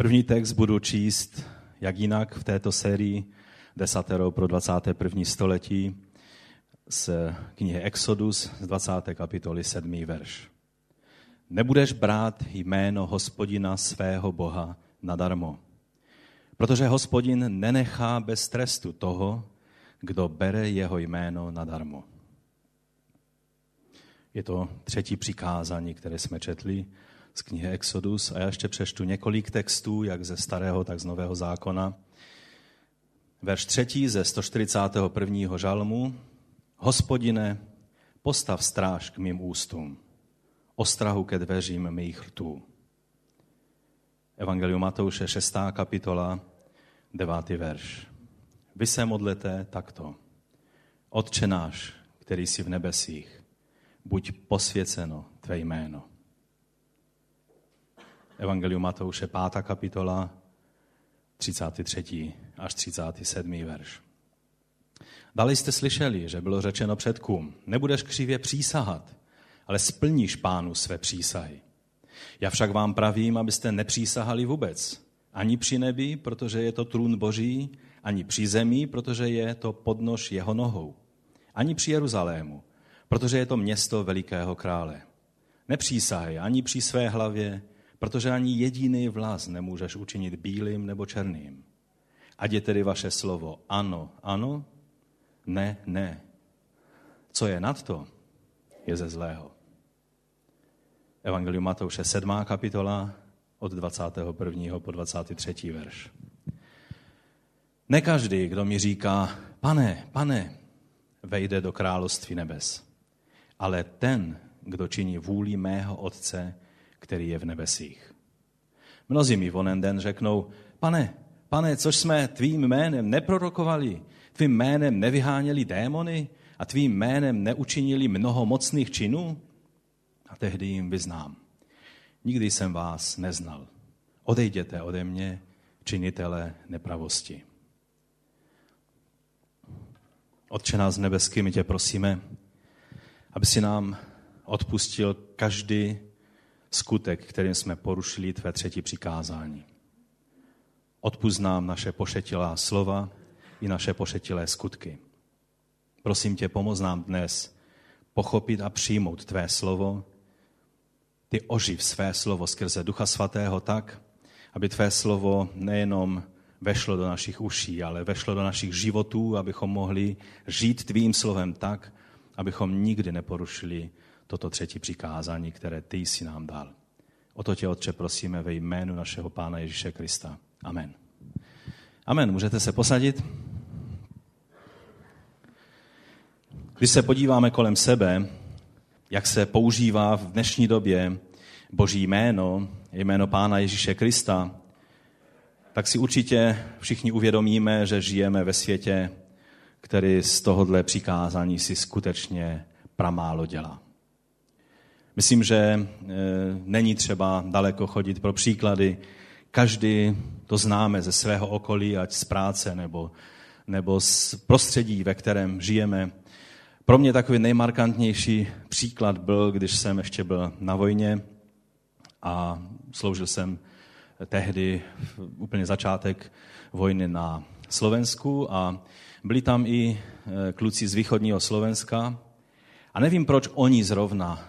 První text budu číst, jak jinak v této sérii Desatero pro 21. století z knihy Exodus z 20. kapitoly 7. verš. Nebudeš brát jméno hospodina svého Boha nadarmo, protože hospodin nenechá bez trestu toho, kdo bere jeho jméno nadarmo. Je to třetí přikázání, které jsme četli z knihy Exodus a já ještě přeštu několik textů, jak ze starého, tak z nového zákona. Verš třetí ze 141. žalmu. Hospodine, postav stráž k mým ústům, ostrahu ke dveřím mých rtů. Evangelium Matouše, 6. kapitola, 9. verš. Vy se modlete takto. Otče náš, který jsi v nebesích, buď posvěceno tvé jméno. Evangelium Matouše, 5. kapitola, 33. až 37. verš. Dali jste slyšeli, že bylo řečeno předkům, nebudeš křivě přísahat, ale splníš pánu své přísahy. Já však vám pravím, abyste nepřísahali vůbec. Ani při nebi, protože je to trůn boží, ani při zemi, protože je to podnož jeho nohou. Ani při Jeruzalému, protože je to město velikého krále. Nepřísahaj ani při své hlavě, protože ani jediný vlas nemůžeš učinit bílým nebo černým. Ať je tedy vaše slovo ano, ano, ne, ne. Co je nad to, je ze zlého. Evangelium Matouše 7. kapitola od 21. po 23. verš. Ne každý, kdo mi říká, pane, pane, vejde do království nebes, ale ten, kdo činí vůli mého Otce, který je v nebesích. Mnozí mi vonen den řeknou, pane, pane, což jsme tvým jménem neprorokovali, tvým jménem nevyháněli démony a tvým jménem neučinili mnoho mocných činů? A tehdy jim vyznám, nikdy jsem vás neznal. Odejděte ode mě, činitele nepravosti. Otče nás nebeský, my tě prosíme, aby si nám odpustil každý skutek, kterým jsme porušili tvé třetí přikázání. Odpust nám naše pošetilá slova i naše pošetilé skutky. Prosím tě, pomoz nám dnes pochopit a přijmout tvé slovo. Ty oživ své slovo skrze Ducha Svatého tak, aby tvé slovo nejenom vešlo do našich uší, ale vešlo do našich životů, abychom mohli žít tvým slovem tak, abychom nikdy neporušili toto třetí přikázání, které ty jsi nám dal. O to tě, Otče, prosíme ve jménu našeho Pána Ježíše Krista. Amen. Amen. Můžete se posadit? Když se podíváme kolem sebe, jak se používá v dnešní době Boží jméno, jméno Pána Ježíše Krista, tak si určitě všichni uvědomíme, že žijeme ve světě, který z tohohle přikázání si skutečně pramálo dělá. Myslím, že e, není třeba daleko chodit pro příklady. Každý to známe ze svého okolí, ať z práce nebo, nebo z prostředí, ve kterém žijeme. Pro mě takový nejmarkantnější příklad byl, když jsem ještě byl na vojně a sloužil jsem tehdy úplně začátek vojny na Slovensku a byli tam i e, kluci z východního Slovenska a nevím, proč oni zrovna.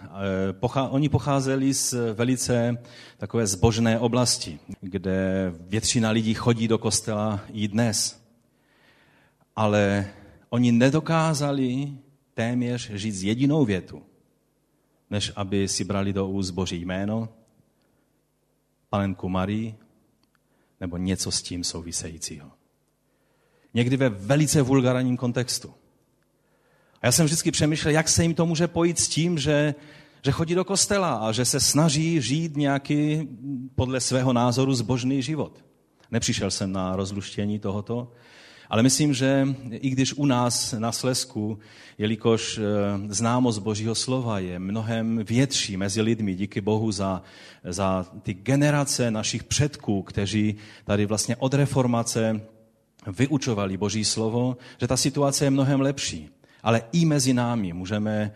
E, oni pocházeli z velice takové zbožné oblasti, kde většina lidí chodí do kostela i dnes. Ale oni nedokázali téměř říct jedinou větu, než aby si brali do úst Boží jméno, panenku Marii, nebo něco s tím souvisejícího. Někdy ve velice vulgárním kontextu. A já jsem vždycky přemýšlel, jak se jim to může pojít s tím, že, že chodí do kostela a že se snaží žít nějaký podle svého názoru zbožný život. Nepřišel jsem na rozluštění tohoto, ale myslím, že i když u nás na Slesku, jelikož eh, známost Božího slova je mnohem větší mezi lidmi, díky Bohu za, za ty generace našich předků, kteří tady vlastně od reformace vyučovali Boží slovo, že ta situace je mnohem lepší ale i mezi námi můžeme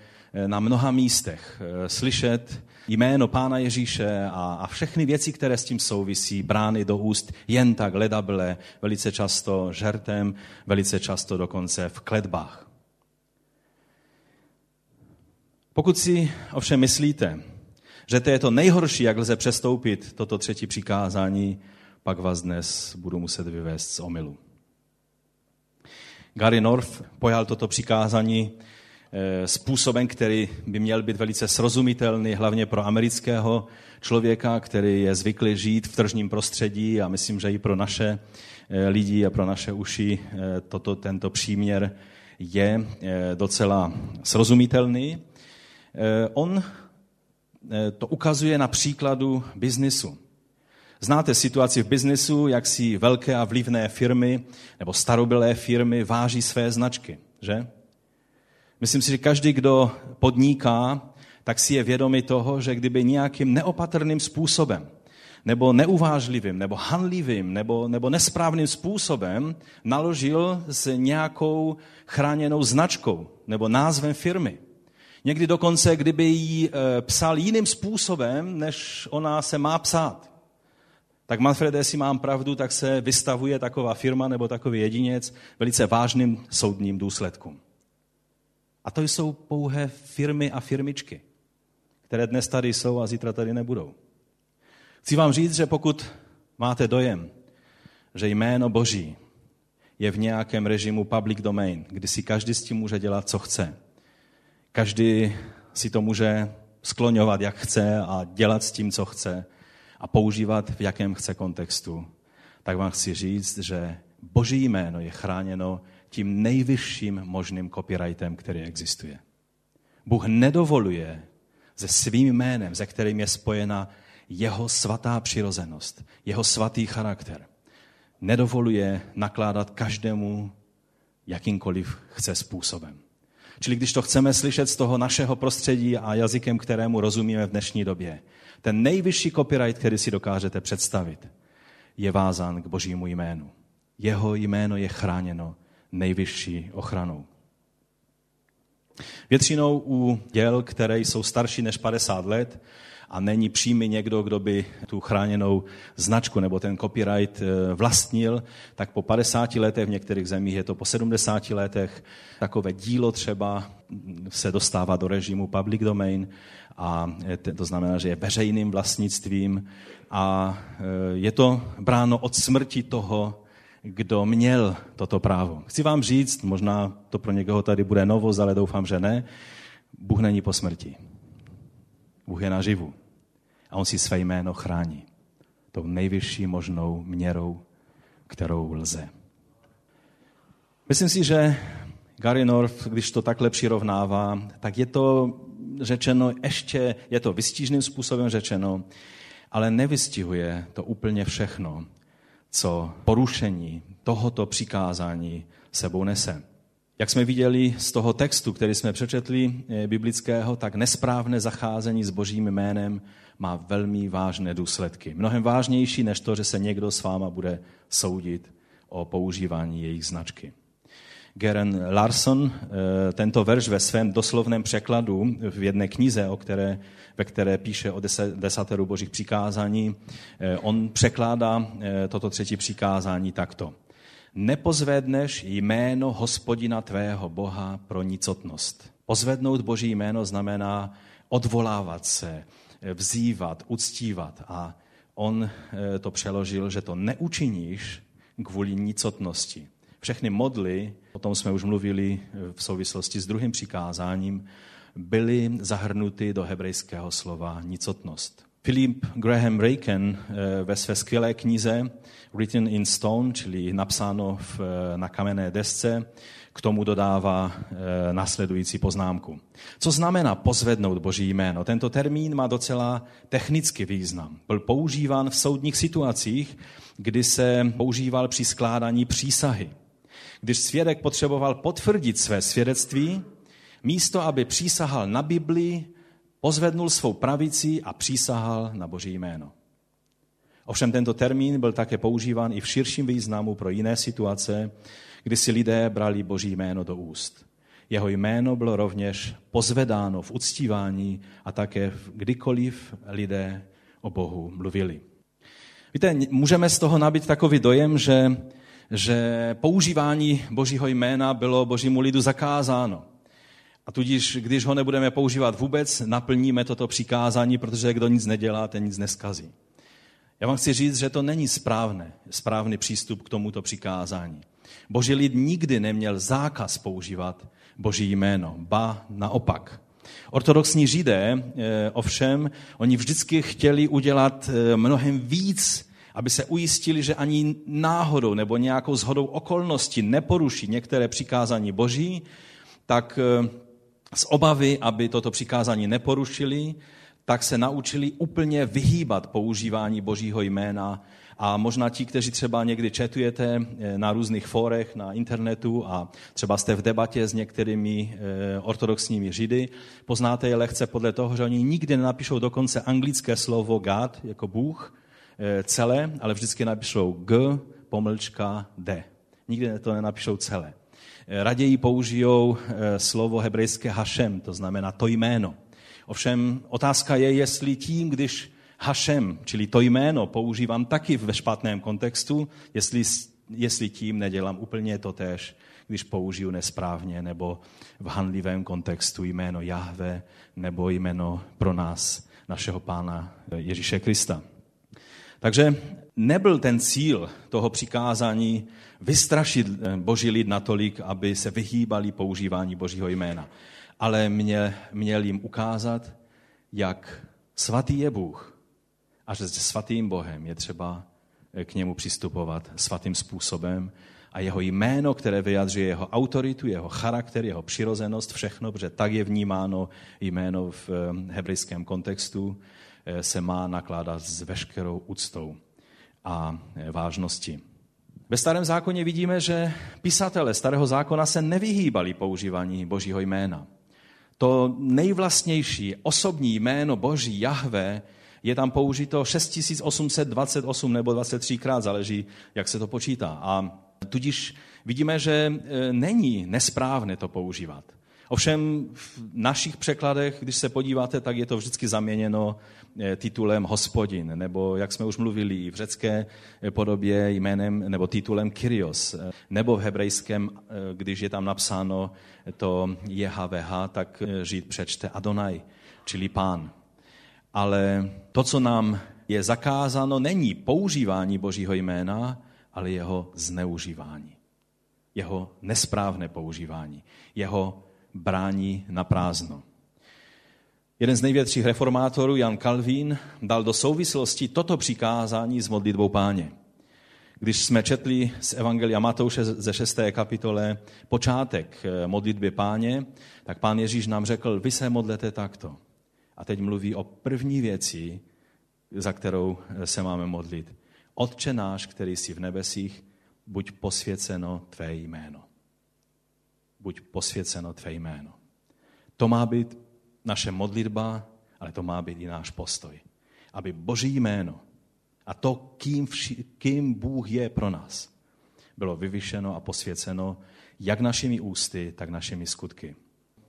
na mnoha místech slyšet jméno Pána Ježíše a, a všechny věci, které s tím souvisí, brány do úst jen tak ledable, velice často žertem, velice často dokonce v kledbách. Pokud si ovšem myslíte, že to je to nejhorší, jak lze přestoupit toto třetí přikázání, pak vás dnes budu muset vyvést z omilu. Gary North pojal toto přikázání eh, způsobem, který by měl být velice srozumitelný, hlavně pro amerického člověka, který je zvyklý žít v tržním prostředí a myslím, že i pro naše eh, lidi a pro naše uši eh, toto, tento příměr je docela srozumitelný. On to ukazuje na příkladu biznisu. Znáte situaci v biznesu, jak si velké a vlivné firmy nebo starobylé firmy váží své značky, že? Myslím si, že každý, kdo podniká, tak si je vědomý toho, že kdyby nějakým neopatrným způsobem nebo neuvážlivým, nebo hanlivým, nebo, nebo nesprávným způsobem naložil s nějakou chráněnou značkou nebo názvem firmy. Někdy dokonce, kdyby ji e, psal jiným způsobem, než ona se má psát tak Manfrede, jestli mám pravdu, tak se vystavuje taková firma nebo takový jedinec velice vážným soudním důsledkům. A to jsou pouhé firmy a firmičky, které dnes tady jsou a zítra tady nebudou. Chci vám říct, že pokud máte dojem, že jméno Boží je v nějakém režimu public domain, kdy si každý s tím může dělat, co chce. Každý si to může skloňovat, jak chce a dělat s tím, co chce, a používat v jakém chce kontextu, tak vám chci říct, že Boží jméno je chráněno tím nejvyšším možným copyrightem, který existuje. Bůh nedovoluje se svým jménem, se kterým je spojena jeho svatá přirozenost, jeho svatý charakter. Nedovoluje nakládat každému jakýmkoliv chce způsobem. Čili když to chceme slyšet z toho našeho prostředí a jazykem, kterému rozumíme v dnešní době, ten nejvyšší copyright, který si dokážete představit, je vázán k božímu jménu. Jeho jméno je chráněno nejvyšší ochranou. Většinou u děl, které jsou starší než 50 let a není přímý někdo, kdo by tu chráněnou značku nebo ten copyright eh, vlastnil, tak po 50 letech, v některých zemích je to po 70 letech, takové dílo třeba se dostává do režimu public domain a to znamená, že je veřejným vlastnictvím a e, je to bráno od smrti toho, kdo měl toto právo. Chci vám říct, možná to pro někoho tady bude novost, ale doufám, že ne, Bůh není po smrti. Bůh je naživu. A on si své jméno chrání. Tou nejvyšší možnou měrou, kterou lze. Myslím si, že Gary North, když to takhle přirovnává, tak je to řečeno ještě, je to vystížným způsobem řečeno, ale nevystihuje to úplně všechno, co porušení tohoto přikázání sebou nese. Jak jsme viděli z toho textu, který jsme přečetli eh, biblického, tak nesprávné zacházení s božím jménem má velmi vážné důsledky. Mnohem vážnější než to, že se někdo s váma bude soudit o používání jejich značky. Geren Larson eh, tento verš ve svém doslovném překladu v jedné knize, o které, ve které píše o desateru božích přikázání, eh, on překládá toto třetí přikázání takto. Nepozvedneš jméno hospodina tvého Boha pro nicotnost. Pozvednout boží jméno znamená odvolávat se, vzývat, uctívat. A on to přeložil, že to neučiníš kvůli nicotnosti. Všechny modly, o tom jsme už mluvili v souvislosti s druhým přikázáním, byly zahrnuty do hebrejského slova nicotnost. Philip Graham Raken eh, ve své skvělé knize Written in Stone, čili napsáno v, eh, na kamenné desce, k tomu dodává e, následující poznámku. Co znamená pozvednout Boží jméno? Tento termín má docela technický význam. Byl používán v soudních situacích, kdy se používal při skládání přísahy. Když svědek potřeboval potvrdit své svědectví, místo aby přísahal na Bibli, pozvednul svou pravici a přísahal na Boží jméno. Ovšem tento termín byl také používán i v širším významu pro jiné situace, kdy si lidé brali Boží jméno do úst. jeho jméno bylo rovněž pozvedáno v uctívání a také kdykoliv lidé o Bohu mluvili. Víte, můžeme z toho nabít takový dojem, že, že používání Božího jména bylo Božímu lidu zakázáno. A tudíž, když ho nebudeme používat vůbec, naplníme toto přikázání, protože kdo nic nedělá, ten nic neskazí. Já vám chci říct, že to není správné, správný přístup k tomuto přikázání. Boží lid nikdy neměl zákaz používat Boží jméno, ba naopak. Ortodoxní židé eh, ovšem, oni vždycky chtěli udělat eh, mnohem víc, aby se ujistili, že ani náhodou nebo nějakou zhodou okolností neporuší některé přikázání Boží, tak eh, z obavy, aby toto přikázání neporušili, tak se naučili úplně vyhýbat používání Božího jména. A možná ti, kteří třeba někdy četujete eh, na různých fórech na internetu a třeba jste v debatě s některými eh, ortodoxními židy, poznáte je lehce podle toho, že oni nikdy nenapíšou dokonce anglické slovo God jako Bůh eh, celé, ale vždycky napíšou G, pomlčka D. Nikdy to nenapíšou celé. Raději použijou slovo hebrejské Hashem, to znamená to jméno. Ovšem otázka je, jestli tím, když Hashem, čili to jméno, používám taky ve špatném kontextu, jestli, jestli tím nedělám úplně to tež, když použiju nesprávně nebo v hanlivém kontextu jméno Jahve nebo jméno pro nás, našeho pána Ježíše Krista. Takže nebyl ten cíl toho přikázání vystrašit boží lid natolik, aby se vyhýbali používání božího jména. Ale mě, měl jim ukázat, jak svatý je Bůh a že se svatým Bohem je třeba eh, k němu přistupovat svatým způsobem a jeho jméno, které vyjadřuje jeho autoritu, jeho charakter, jeho přirozenost, všechno, protože tak je vnímáno jméno v eh, hebrejském kontextu, eh, se má nakládat s veškerou úctou a vážností. Ve starém zákoně vidíme, že pisatele starého zákona se nevyhýbali používání božího jména. To nejvlastnější osobní jméno Boží, Jahve, je tam použito 6828 nebo 23 krát, záleží, jak se to počítá. A tudíž vidíme, že e, není nesprávné to používat. Ovšem v našich překladech, když se podíváte, tak je to vždycky zaměněno titulem hospodin, nebo jak jsme už mluvili v řecké e, podobě jménem nebo titulem Kyrios, nebo v hebrejském, když je tam napsáno to JHVH, tak žít přečte Adonai, čili pán. Ale to, co nám je zakázáno, není používání Božího jména, ale jeho zneužívání. Jeho nesprávné používání. Jeho brání na prázdno. Jeden z největších reformátorů, Jan Kalvín, dal do souvislosti toto přikázání s modlitbou páně. Když jsme četli z Evangelia Matouše ze 6. kapitole počátek eh, modlitby páně, tak pán Ježíš nám řekl, vy se modlete takto. A teď mluví o první věci, za kterou eh, se máme modlit. Otče náš, který jsi v nebesích, buď posvěceno tvé jméno. Buď posvěceno tvé jméno. To má být naše modlitba, ale to má být i náš postoj. Aby Boží jméno a to, kým, vši, kým Bůh je pro nás, bylo vyvyšeno a posvěceno jak našimi ústy, tak našimi skutky.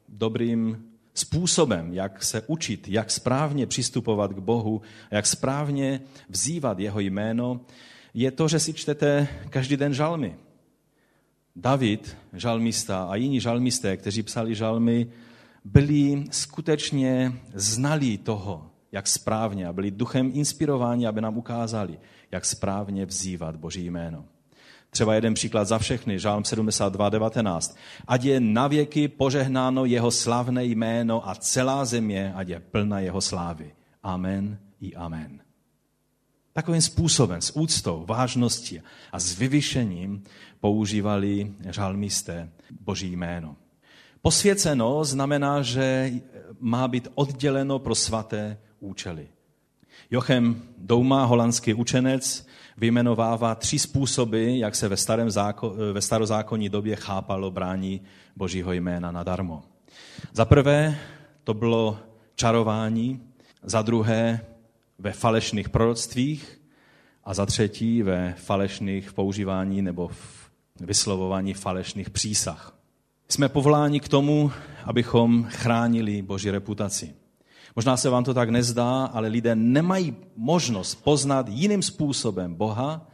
Dobrým způsobem, jak se učit, jak správně přistupovat k Bohu, jak správně vzývat jeho jméno, je to, že si čtete každý den žalmy. David, žalmista a jiní žalmisté, kteří psali žalmy, byli skutečně znalí toho, jak správně a byli duchem inspirováni, aby nám ukázali, jak správně vzývat Boží jméno. Třeba jeden příklad za všechny, Žálm 72, 19. Ať je navěky požehnáno jeho slavné jméno a celá země, ať je plna jeho slávy. Amen i amen. Takovým způsobem, s úctou, vážností a s vyvyšením používali žalmisté Boží jméno. Posvěceno znamená, že má být odděleno pro svaté účely. Jochem Douma, holandský učenec, vyjmenovává tři způsoby, jak se ve, starém záko, ve starozákonní době chápalo brání Božího jména nadarmo. Za prvé to bylo čarování, za druhé ve falešných proroctvích a za třetí ve falešných používání nebo v vyslovování falešných přísah. Jsme povoláni k tomu, abychom chránili Boží reputaci. Možná se vám to tak nezdá, ale lidé nemají možnost poznat jiným způsobem Boha,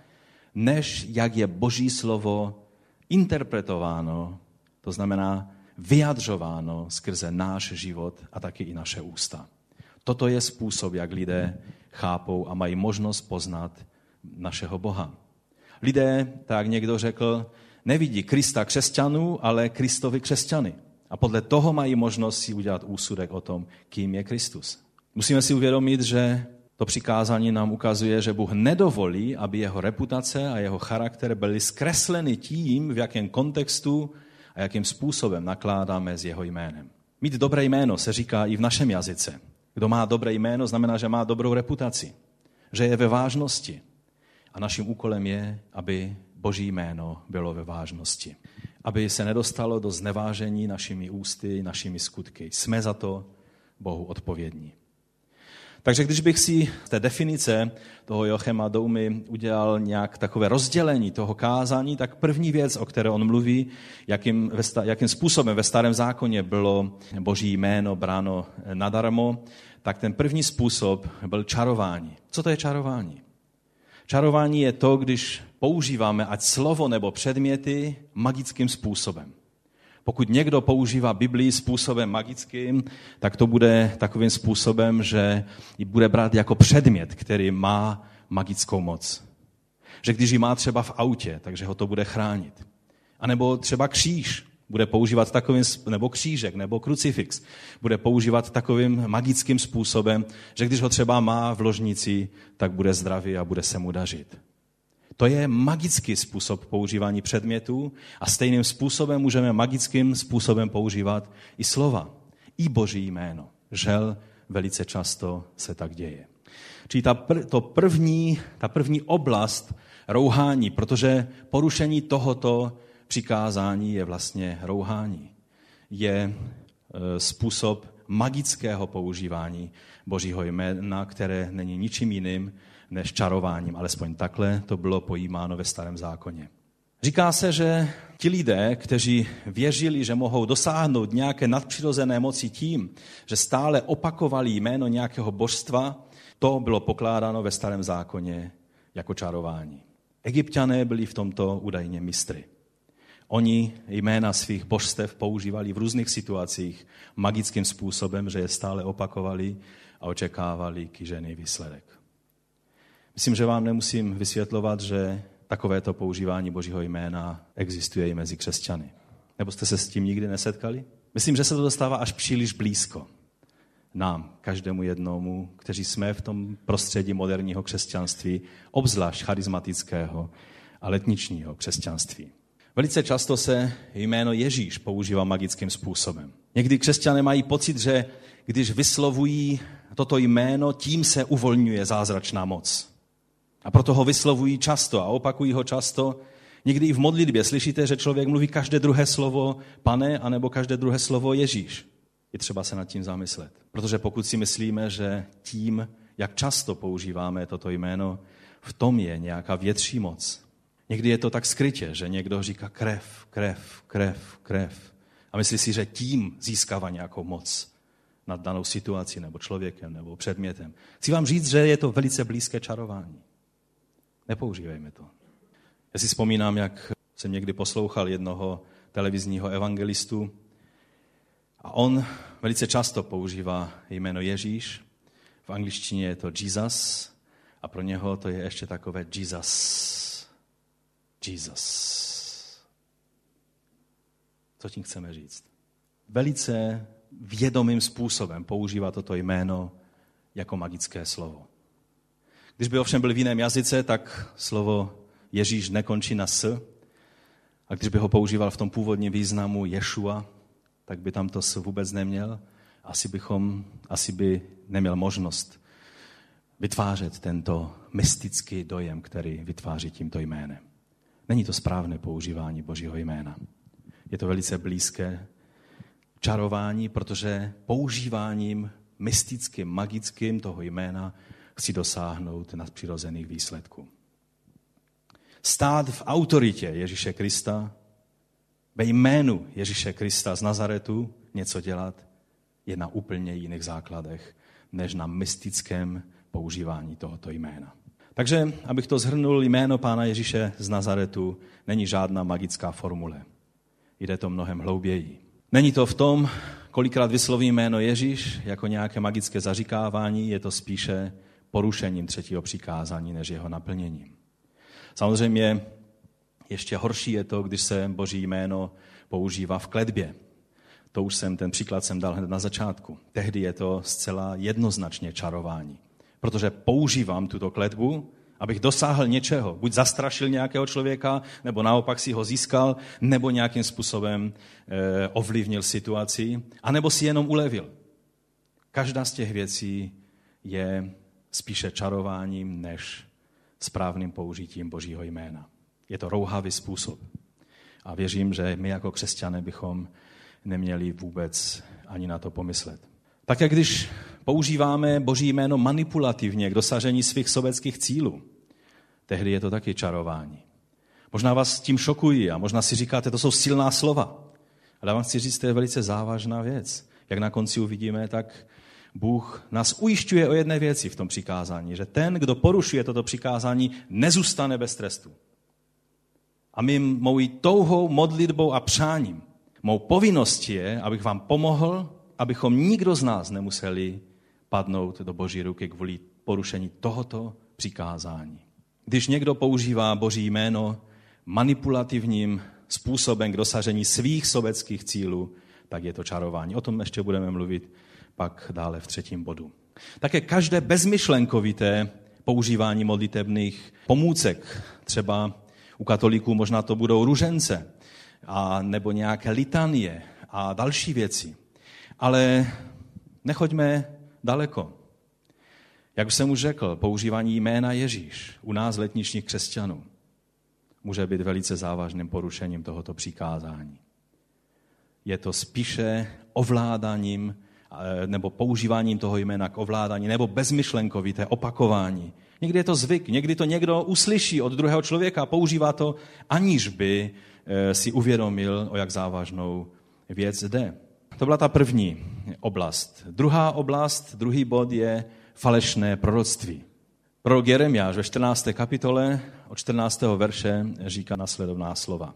než jak je Boží slovo interpretováno, to znamená vyjadřováno skrze náš život a taky i naše ústa. Toto je způsob, jak lidé chápou a mají možnost poznat našeho Boha. Lidé, tak někdo řekl, nevidí Krista křesťanů, ale Kristovi křesťany. A podle toho mají možnost si udělat úsudek o tom, kým je Kristus. Musíme si uvědomit, že to přikázání nám ukazuje, že Bůh nedovolí, aby jeho reputace a jeho charakter byly zkresleny tím, v jakém kontextu a jakým způsobem nakládáme s jeho jménem. Mít dobré jméno se říká i v našem jazyce. Kdo má dobré jméno, znamená, že má dobrou reputaci, že je ve vážnosti. A naším úkolem je, aby Boží jméno bylo ve vážnosti. Aby se nedostalo do znevážení našimi ústy, našimi skutky. Jsme za to Bohu odpovědní. Takže když bych si z té definice toho Jochema Doumy udělal nějak takové rozdělení toho kázání, tak první věc, o které on mluví, jakým, jakým způsobem ve starém zákoně bylo boží jméno bráno nadarmo, tak ten první způsob byl čarování. Co to je čarování? Čarování je to, když používáme ať slovo nebo předměty magickým způsobem. Pokud někdo používá Biblii způsobem magickým, tak to bude takovým způsobem, že ji bude brát jako předmět, který má magickou moc. Že když ji má třeba v autě, takže ho to bude chránit. A nebo třeba kříž bude používat takovým, nebo křížek, nebo krucifix, bude používat takovým magickým způsobem, že když ho třeba má v ložnici, tak bude zdravý a bude se mu dařit. To je magický způsob používání předmětů a stejným způsobem můžeme magickým způsobem používat i slova, i boží jméno. Žel velice často se tak děje. Čili ta, pr- to první, ta první oblast rouhání, protože porušení tohoto přikázání je vlastně rouhání. Je e, způsob magického používání Božího jména, které není ničím jiným než čarováním. Alespoň takhle to bylo pojímáno ve starém zákoně. Říká se, že ti lidé, kteří věřili, že mohou dosáhnout nějaké nadpřirozené moci tím, že stále opakovali jméno nějakého božstva, to bylo pokládáno ve starém zákoně jako čarování. Egyptiané byli v tomto údajně mistry. Oni jména svých božstev používali v různých situacích magickým způsobem, že je stále opakovali a očekávali kýžený výsledek. Myslím, že vám nemusím vysvětlovat, že takovéto používání Božího jména existuje i mezi křesťany. Nebo jste se s tím nikdy nesetkali? Myslím, že se to dostává až příliš blízko nám, každému jednomu, kteří jsme v tom prostředí moderního křesťanství, obzvlášť charismatického a letničního křesťanství. Velice často se jméno Ježíš používá magickým způsobem. Někdy křesťané mají pocit, že když vyslovují toto jméno, tím se uvolňuje zázračná moc. A proto ho vyslovují často a opakují ho často. Někdy i v modlitbě slyšíte, že člověk mluví každé druhé slovo pane, anebo každé druhé slovo Ježíš. Je třeba se nad tím zamyslet. Protože pokud si myslíme, že tím, jak často používáme toto jméno, v tom je nějaká větší moc. Někdy je to tak skrytě, že někdo říká krev, krev, krev, krev. A myslí si, že tím získává nějakou moc nad danou situací, nebo člověkem, nebo předmětem. Chci vám říct, že je to velice blízké čarování. Nepoužívejme to. Já si vzpomínám, jak jsem někdy poslouchal jednoho televizního evangelistu a on velice často používá jméno Ježíš. V angličtině je to Jesus a pro něho to je ještě takové Jesus. Jesus. Co tím chceme říct? Velice vědomým způsobem používá toto jméno jako magické slovo. Když by ovšem byl v jiném jazyce, tak slovo Ježíš nekončí na s. A když by ho používal v tom původním významu Ješua, tak by tam to s vůbec neměl. Asi, bychom, asi by neměl možnost vytvářet tento mystický dojem, který vytváří tímto jménem. Není to správné používání Božího jména. Je to velice blízké čarování, protože používáním mystickým, magickým toho jména chci dosáhnout nadpřirozených výsledků. Stát v autoritě Ježíše Krista ve jménu Ježíše Krista z Nazaretu něco dělat, je na úplně jiných základech, než na mystickém používání tohoto jména. Takže, abych to zhrnul, jméno Pána Ježíše z Nazaretu není žádná magická formule. Jde to mnohem hlouběji. Není to v tom, kolikrát vysloví jméno Ježíš jako nějaké magické zaříkávání, je to spíše porušením třetího přikázání než jeho naplněním. Samozřejmě ještě horší je to, když se boží jméno používá v kledbě. To už jsem, ten příklad jsem dal hned na začátku. Tehdy je to zcela jednoznačně čarování. Protože používám tuto kletbu, abych dosáhl něčeho. Buď zastrašil nějakého člověka, nebo naopak si ho získal, nebo nějakým způsobem e, ovlivnil situaci, anebo si jenom ulevil. Každá z těch věcí je spíše čarováním než správným použitím Božího jména. Je to rouhavý způsob. A věřím, že my jako křesťané bychom neměli vůbec ani na to pomyslet. Tak jak když používáme Boží jméno manipulativně k dosažení svých sobeckých cílů, tehdy je to taky čarování. Možná vás tím šokují a možná si říkáte, to jsou silná slova. Ale já vám chci říct, to je velice závažná věc. Jak na konci uvidíme, tak Bůh nás ujišťuje o jedné věci v tom přikázání, že ten, kdo porušuje toto přikázání, nezůstane bez trestu. A my mou touhou, modlitbou a přáním, mou povinností je, abych vám pomohl, abychom nikdo z nás nemuseli padnout do boží ruky kvůli porušení tohoto přikázání. Když někdo používá boží jméno manipulativním způsobem k dosažení svých sobeckých cílů, tak je to čarování. O tom ještě budeme mluvit pak dále v třetím bodu. Také každé bezmyšlenkovité používání modlitebných pomůcek, třeba u katolíků možná to budou ružence, a nebo nějaké litanie a další věci. Ale nechoďme daleko. Jak už jsem už řekl, používání jména Ježíš u nás letničních křesťanů může být velice závažným porušením tohoto přikázání. Je to spíše ovládáním Eh, nebo používáním toho jména k ovládání, nebo bezmyšlenkovité opakování. Někdy je to zvyk, někdy to někdo uslyší od druhého člověka a používá to, aniž by eh, si uvědomil, o jak závažnou věc jde. To byla ta první oblast. Druhá oblast, druhý bod je falešné proroctví. Prorok Jeremiáš ve 14. kapitole od 14. verše říká nasledovná slova.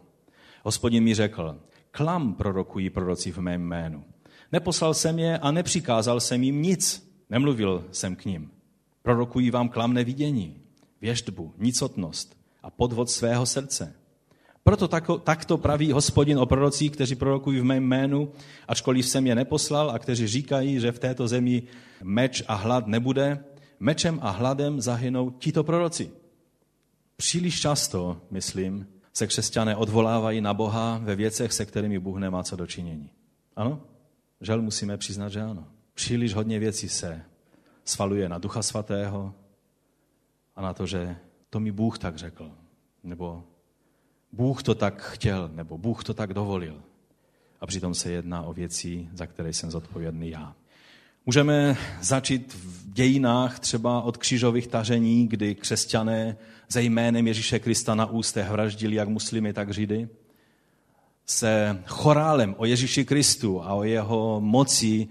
Hospodin mi řekl, klam prorokují proroci v mém jménu. Neposlal jsem je a nepřikázal jsem jim nic. Nemluvil jsem k ním. Prorokují vám klamné vidění, věštbu, nicotnost a podvod svého srdce. Proto tako, takto praví hospodin o prorocích, kteří prorokují v mém jménu, ačkoliv jsem je neposlal a kteří říkají, že v této zemi meč a hlad nebude, mečem a hladem zahynou tito proroci. Příliš často, myslím, se křesťané odvolávají na Boha ve věcech, se kterými Bůh nemá co dočinění. Ano? Žel musíme přiznat, že ano. Příliš hodně věcí se svaluje na Ducha Svatého a na to, že to mi Bůh tak řekl, nebo Bůh to tak chtěl, nebo Bůh to tak dovolil. A přitom se jedná o věci, za které jsem zodpovědný já. Můžeme začít v dějinách třeba od křížových tažení, kdy křesťané ze jménem Ježíše Krista na ústech vraždili jak muslimy, tak židy se chorálem o Ježíši Kristu a o jeho moci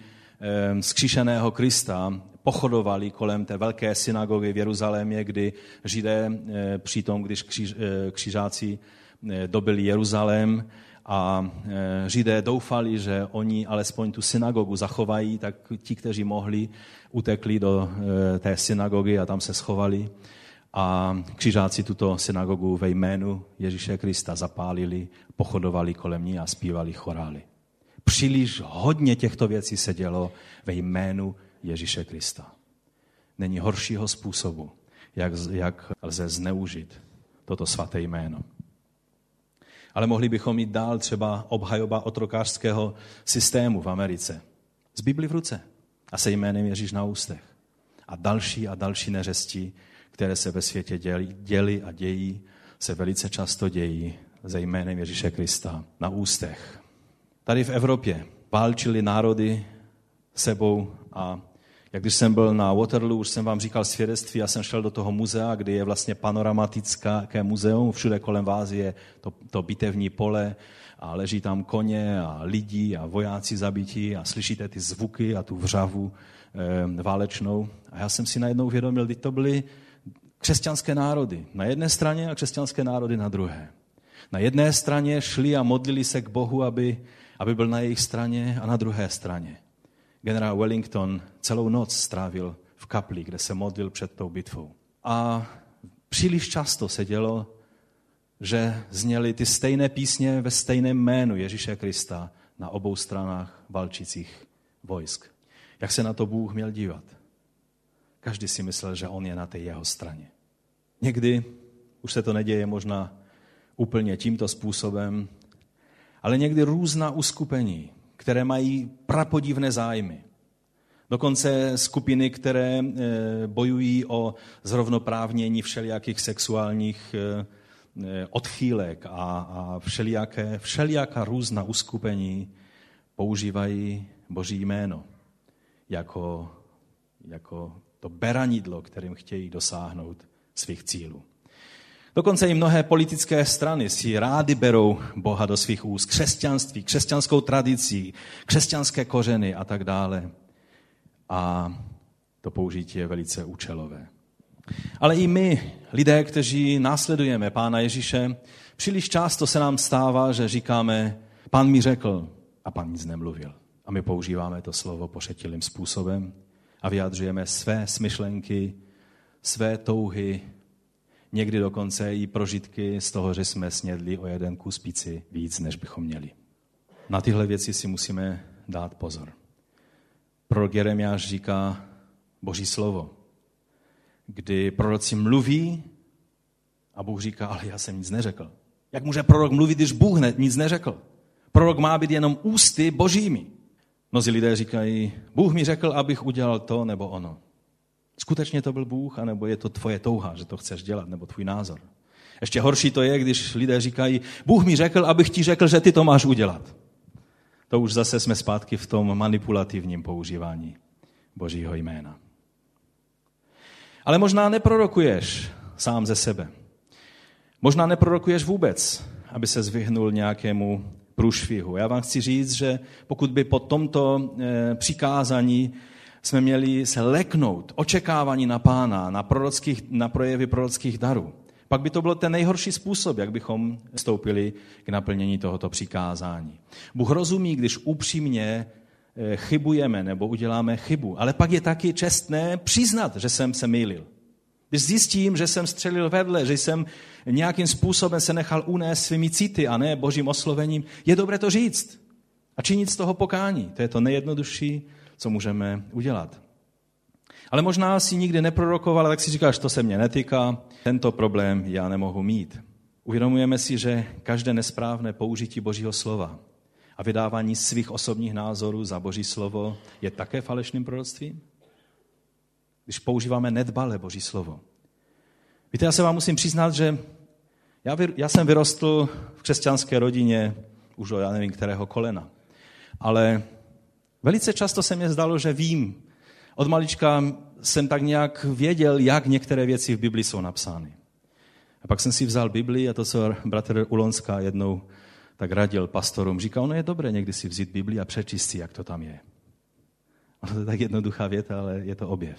zkříšeného Krista pochodovali kolem té velké synagogy v Jeruzalémě, kdy Židé při tom, když kříž, křižáci dobili Jeruzalém a Židé doufali, že oni alespoň tu synagogu zachovají, tak ti, kteří mohli, utekli do té synagogy a tam se schovali a křižáci tuto synagogu ve jménu Ježíše Krista zapálili, pochodovali kolem ní a zpívali chorály. Příliš hodně těchto věcí se dělo ve jménu Ježíše Krista. Není horšího způsobu, jak, jak lze zneužit toto svaté jméno. Ale mohli bychom jít dál třeba obhajoba otrokářského systému v Americe. Z Bibli v ruce a se jménem Ježíš na ústech. A další a další neřesti, které se ve světě děli, děli a dějí, se velice často dějí ze jménem Ježíše Krista na ústech. Tady v Evropě válčili národy sebou a Jak když jsem byl na Waterloo, už jsem vám říkal svědectví, já jsem šel do toho muzea, kde je vlastně panoramatické muzeum, všude kolem vás je to, to bitevní pole a leží tam koně a lidi a vojáci zabití a slyšíte ty zvuky a tu vřavu e, válečnou. A já jsem si najednou uvědomil, že to byly křesťanské národy na jedné straně a křesťanské národy na druhé. Na jedné straně šli a modlili se k Bohu, aby, aby byl na jejich straně a na druhé straně. Generál Wellington celou noc strávil v kapli, kde se modlil před tou bitvou. A příliš často se dělo, že zněly ty stejné písně ve stejném jménu Ježíše Krista na obou stranách valčících vojsk. Jak se na to Bůh měl dívat? Každý si myslel, že on je na té jeho straně. Někdy už se to neděje možná úplně tímto způsobem, ale někdy různá uskupení, které mají prapodivné zájmy. Dokonce skupiny, které eh, bojují o zrovnoprávnění všelijakých sexuálních eh, eh, odchýlek a, a všelijaké, všelijaká různá uskupení používají Boží jméno jako, jako to beranidlo, kterým chtějí dosáhnout svých cílů. Dokonce i mnohé politické strany si rády berou Boha do svých úst, křesťanství, křesťanskou tradicí, křesťanské kořeny a tak dále. A to použití je velice účelové. Ale i my, lidé, kteří následujeme Pána Ježíše, příliš často se nám stává, že říkáme, Pán mi řekl a Pán nic nemluvil. A my používáme to slovo pošetilým způsobem a vyjadřujeme své smyšlenky, své touhy, někdy dokonce i prožitky z toho, že jsme snědli o jeden kus píci víc, než bychom měli. Na tyhle věci si musíme dát pozor. Prorok Jeremiáš říká Boží slovo, kdy proroci mluví a Bůh říká, ale já jsem nic neřekl. Jak může prorok mluvit, když Bůh ne, nic neřekl? Prorok má být jenom ústy božími. Mnozí lidé říkají, Bůh mi řekl, abych udělal to nebo ono. Skutečně to byl Bůh, anebo je to tvoje touha, že to chceš dělat, nebo tvůj názor. Ještě horší to je, když lidé říkají, Bůh mi řekl, abych ti řekl, že ty to máš udělat. To už zase jsme zpátky v tom manipulativním používání Božího jména. Ale možná neprorokuješ sám ze sebe. Možná neprorokuješ vůbec, aby se zvyhnul nějakému průšvihu. Já vám chci říct, že pokud by po tomto eh, přikázání jsme měli se leknout očekávání na pána, na, prorockých, na projevy prorockých darů, pak by to byl ten nejhorší způsob, jak bychom vstoupili k naplnění tohoto přikázání. Bůh rozumí, když upřímně eh, chybujeme nebo uděláme chybu, ale pak je taky čestné přiznat, že jsem se mýlil. Když zjistím, že jsem střelil vedle, že jsem nějakým způsobem se nechal unést svými city a ne božím oslovením, je dobré to říct a činit z toho pokání. To je to nejjednodušší, co můžeme udělat. Ale možná si nikdy neprorokoval, tak si říkáš, to se mě netýká, tento problém já nemohu mít. Uvědomujeme si, že každé nesprávné použití Božího slova a vydávání svých osobních názorů za Boží slovo je také falešným proroctvím? Když používáme nedbalé Boží slovo. Víte, já se vám musím přiznat, že já, já jsem vyrostl v křesťanské rodině už do já nevím kterého kolena. Ale velice často se mi zdalo, že vím. Od malička jsem tak nějak věděl, jak některé věci v Biblii jsou napsány. A pak jsem si vzal Bibli a to, co bratr Ulonská jednou tak radil pastorům, říkal, ono je dobré někdy si vzít Bibli a přečíst si, jak to tam je. Ono to je tak jednoduchá věta, ale je to objev.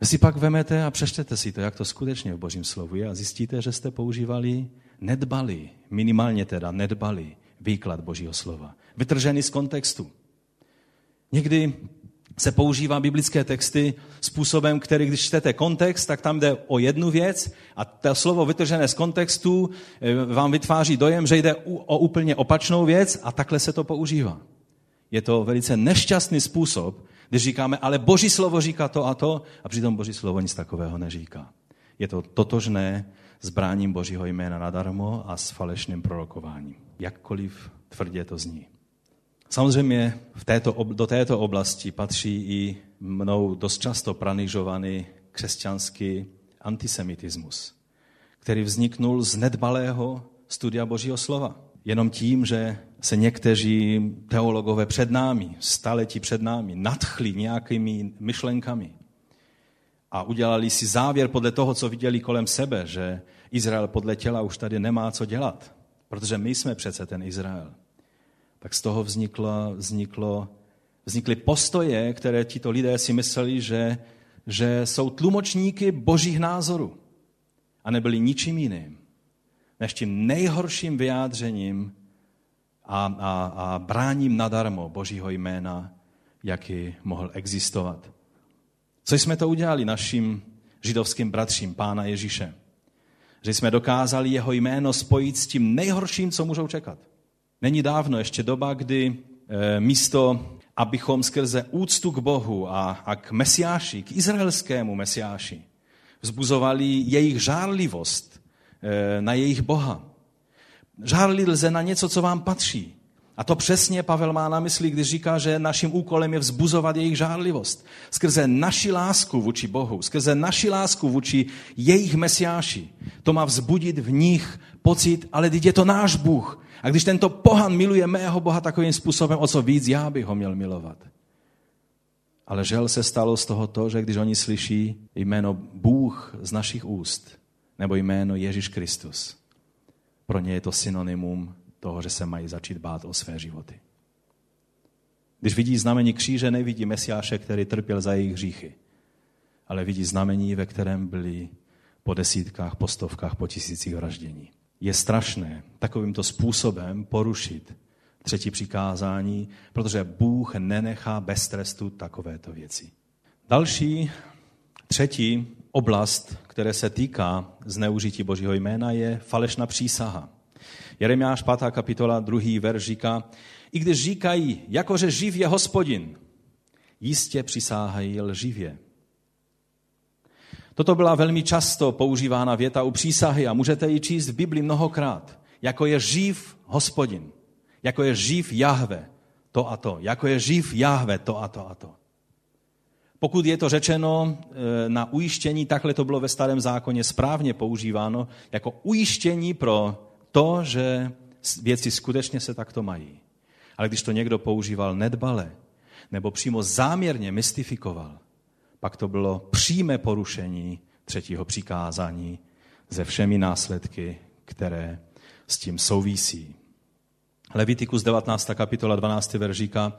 Vy si pak vemete a přečtete si to, jak to skutečně v Božím slovu je a zjistíte, že jste používali nedbali, minimálně teda nedbali výklad Božího slova. Vytržený z kontextu. Někdy se používá biblické texty způsobem, který, když čtete kontext, tak tam jde o jednu věc a to slovo vytržené z kontextu eh, vám vytváří dojem, že jde o úplně opačnou věc a takhle se to používá. Je to velice nešťastný způsob, když říkáme, ale Boží slovo říká to a to, a přitom Boží slovo nic takového neříká. Je to totožné s bráním Božího jména nadarmo a s falešným prorokováním. Jakkoliv tvrdě to zní. Samozřejmě v této, do této oblasti patří i mnou dost často pranižovaný křesťanský antisemitismus, který vzniknul z nedbalého studia Božího slova. Jenom tím, že se někteří teologové před námi, staletí před námi, nadchli nějakými myšlenkami a udělali si závěr podle toho, co viděli kolem sebe, že Izrael podle těla už tady nemá co dělat, protože my jsme přece ten Izrael. Tak z toho vzniklo, vzniklo, vznikly postoje, které tito lidé si mysleli, že, že jsou tlumočníky božích názorů a nebyli ničím jiným než tím nejhorším vyjádřením a, a, a bráním nadarmo Božího jména, jaký mohl existovat. Co jsme to udělali našim židovským bratřím, pána Ježíše? Že jsme dokázali jeho jméno spojit s tím nejhorším, co můžou čekat. Není dávno ještě doba, kdy e, místo, abychom skrze úctu k Bohu a, a k Mesiáši, k izraelskému Mesiáši, vzbuzovali jejich žárlivost e, na jejich Boha, Žárlit lze na něco, co vám patří. A to přesně Pavel má na mysli, když říká, že naším úkolem je vzbuzovat jejich žárlivost. Skrze naši lásku vůči Bohu, skrze naši lásku vůči jejich mesiáši. To má vzbudit v nich pocit, ale teď je to náš Bůh. A když tento pohan miluje mého Boha takovým způsobem, o co víc já bych ho měl milovat. Ale žel se stalo z toho to, že když oni slyší jméno Bůh z našich úst, nebo jméno Ježíš Kristus, pro ně je to synonymum toho, že se mají začít bát o své životy. Když vidí znamení kříže, nevidí Mesiáše, který trpěl za jejich hříchy, ale vidí znamení, ve kterém byli po desítkách, po stovkách, po tisících vraždění. Je strašné takovýmto způsobem porušit třetí přikázání, protože Bůh nenechá bez trestu takovéto věci. Další, třetí oblast, které se týká zneužití Božího jména, je falešná přísaha. Jeremiáš 5. kapitola 2. verš říká, i když říkají, jakože živ je hospodin, jistě přisáhají lživě. Toto byla velmi často používána věta u přísahy a můžete ji číst v Biblii mnohokrát. Jako je živ hospodin, jako je živ Jahve, to a to, jako je živ Jahve, to a to a to. Pokud je to řečeno e, na ujištění, takhle to bylo ve starém zákoně správně používáno, jako ujištění pro to, že věci skutečně se takto mají. Ale když to někdo používal nedbale, nebo přímo záměrně mystifikoval, pak to bylo přímé porušení třetího přikázání se všemi následky, které s tím souvisí. Levitikus 19. kapitola 12. verš říká,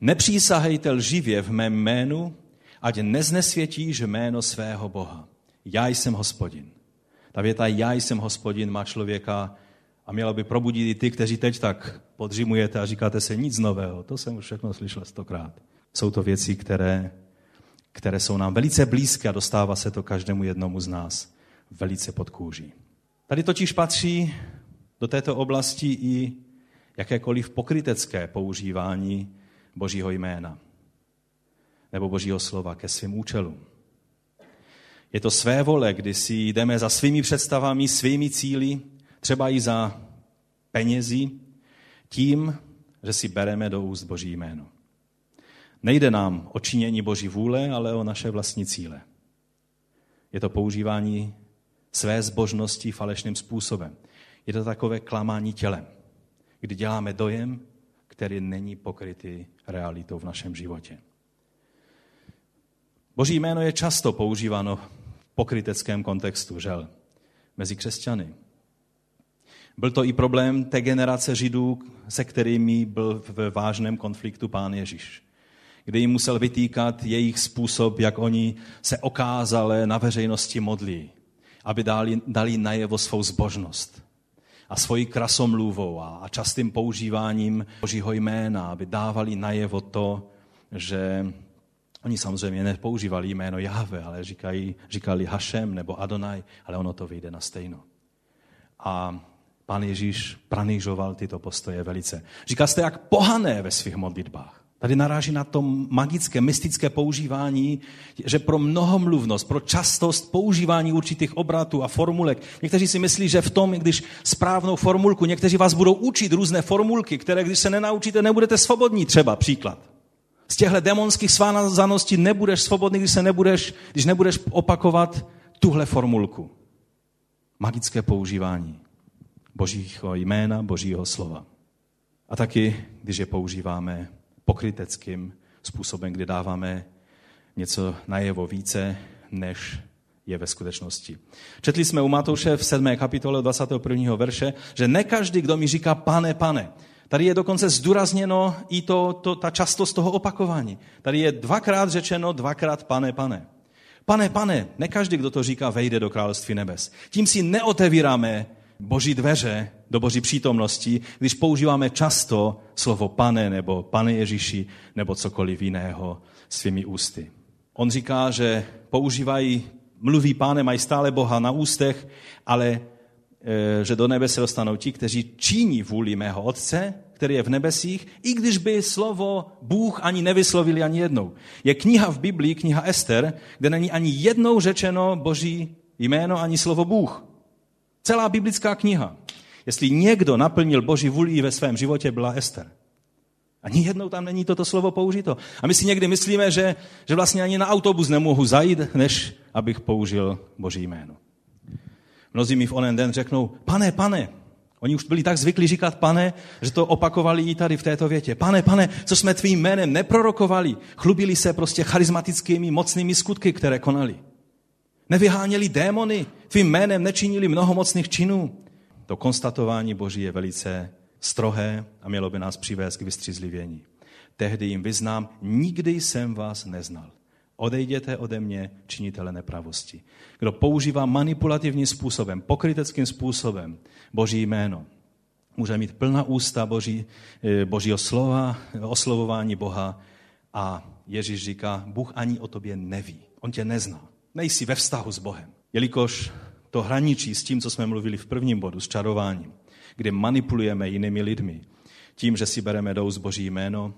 nepřísahejte lživě v mém jménu, ať neznesvětíš jméno svého Boha. Já jsem hospodin. Ta věta já jsem hospodin má člověka a měla by probudit i ty, kteří teď tak podřimujete a říkáte se nic nového. To jsem už všechno slyšel stokrát. Jsou to věci, které, které jsou nám velice blízké a dostává se to každému jednomu z nás velice pod kůží. Tady totiž patří do této oblasti i jakékoliv pokrytecké používání Božího jména nebo Božího slova ke svým účelům. Je to své vole, kdy si jdeme za svými představami, svými cíly, třeba i za penězi, tím, že si bereme do úst Boží jméno. Nejde nám o činění Boží vůle, ale o naše vlastní cíle. Je to používání své zbožnosti falešným způsobem. Je to takové klamání tělem, kdy děláme dojem, který není pokrytý realitou v našem životě. Boží jméno je často používáno v pokryteckém kontextu, žel, mezi křesťany. Byl to i problém té generace Židů, se kterými byl v vážném konfliktu pán Ježíš. Kdy jim musel vytýkat jejich způsob, jak oni se okázale na veřejnosti modlí, aby dali, dali najevo svou zbožnost a svoji krasomluvou a častým používáním Božího jména, aby dávali najevo to, že Oni samozřejmě nepoužívali jméno Jahve, ale říkají, říkali Hašem nebo Adonai, ale ono to vyjde na stejno. A Pán Ježíš pranížoval tyto postoje velice. Říká jste jak pohané ve svých modlitbách. Tady naráží na to magické, mystické používání, že pro mnohomluvnost, pro častost používání určitých obratů a formulek. Někteří si myslí, že v tom, když správnou formulku, někteří vás budou učit různé formulky, které když se nenaučíte, nebudete svobodní třeba, příklad. Z těchto demonských svánazaností nebudeš svobodný, když, se nebudeš, když nebudeš opakovat tuhle formulku. Magické používání božího jména, božího slova. A taky, když je používáme pokryteckým způsobem, kdy dáváme něco najevo více, než je ve skutečnosti. Četli jsme u Matouše v 7. kapitole 21. verše, že ne každý, kdo mi říká pane, pane. Tady je dokonce zdůrazněno i to, to, ta častost toho opakování. Tady je dvakrát řečeno, dvakrát pane, pane. Pane, pane, ne každý, kdo to říká, vejde do království nebes. Tím si neotevíráme boží dveře do boží přítomnosti, když používáme často slovo pane nebo pane Ježíši nebo cokoliv jiného svými ústy. On říká, že používají, mluví páne, mají stále Boha na ústech, ale e, že do nebe se dostanou ti, kteří činí vůli mého Otce, který je v nebesích, i když by slovo Bůh ani nevyslovili ani jednou. Je kniha v Biblii, kniha Ester, kde není ani jednou řečeno Boží jméno ani slovo Bůh. Celá biblická kniha. Jestli někdo naplnil Boží vůli ve svém životě, byla Ester. Ani jednou tam není toto slovo použito. A my si někdy myslíme, že, že vlastně ani na autobus nemohu zajít, než abych použil Boží jméno. Mnozí mi v onen den řeknou, pane, pane, Oni už byli tak zvyklí říkat pane, že to opakovali i tady v této větě. Pane, pane, co jsme tvým jménem neprorokovali. Chlubili se prostě charismatickými, mocnými skutky, které konali. Nevyháněli démony, tvým jménem nečinili mnoho mocných činů. To konstatování Boží je velice strohé a mělo by nás přivést k vystřízlivění. Tehdy jim vyznám, nikdy jsem vás neznal. Odejděte ode mě, činitele nepravosti. Kdo používá manipulativním způsobem, pokryteckým způsobem Boží jméno, může mít plná ústa Boží, eh, Božího slova, oslovování Boha a Ježíš říká, Bůh ani o tobě neví. On tě nezná. Nejsi ve vztahu s Bohem. Jelikož to hraničí s tím, co jsme mluvili v prvním bodu, s čarováním, kde manipulujeme jinými lidmi, tím, že si bereme do Boží jméno,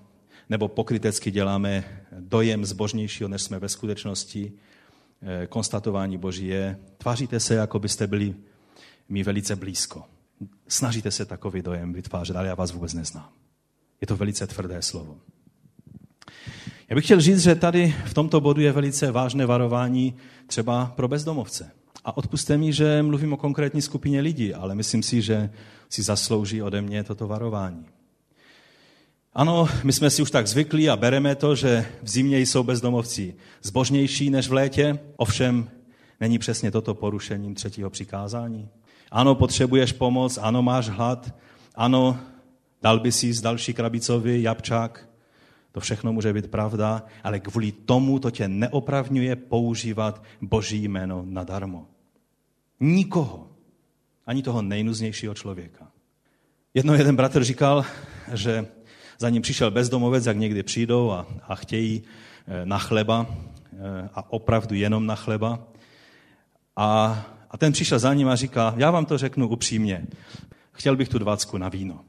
nebo pokrytecky děláme dojem zbožnějšího, než jsme ve skutečnosti. Eh, konstatování Boží je, tváříte se, jako byste byli mi velice blízko. Snažíte se takový dojem vytvářet, ale já vás vůbec neznám. Je to velice tvrdé slovo. Já bych chtěl říct, že tady v tomto bodu je velice vážné varování třeba pro bezdomovce. A odpuste mi, že mluvím o konkrétní skupině lidí, ale myslím si, že si zaslouží ode mě toto varování. Ano, my jsme si už tak zvykli a bereme to, že v zimě jsou bezdomovci zbožnější než v létě, ovšem není přesně toto porušením třetího přikázání. Ano, potřebuješ pomoc, ano, máš hlad, ano, dal by si z další krabicovi jabčák, to všechno může být pravda, ale kvůli tomu to tě neopravňuje používat Boží jméno nadarmo. Nikoho, ani toho nejnuznějšího člověka. Jedno jeden bratr říkal, že za ním přišel bezdomovec, jak někdy přijdou a, a chtějí eh, na chleba eh, a opravdu jenom na chleba. A, a ten přišel za ním a říká, já vám to řeknu upřímně, chtěl bych tu dvacku na víno.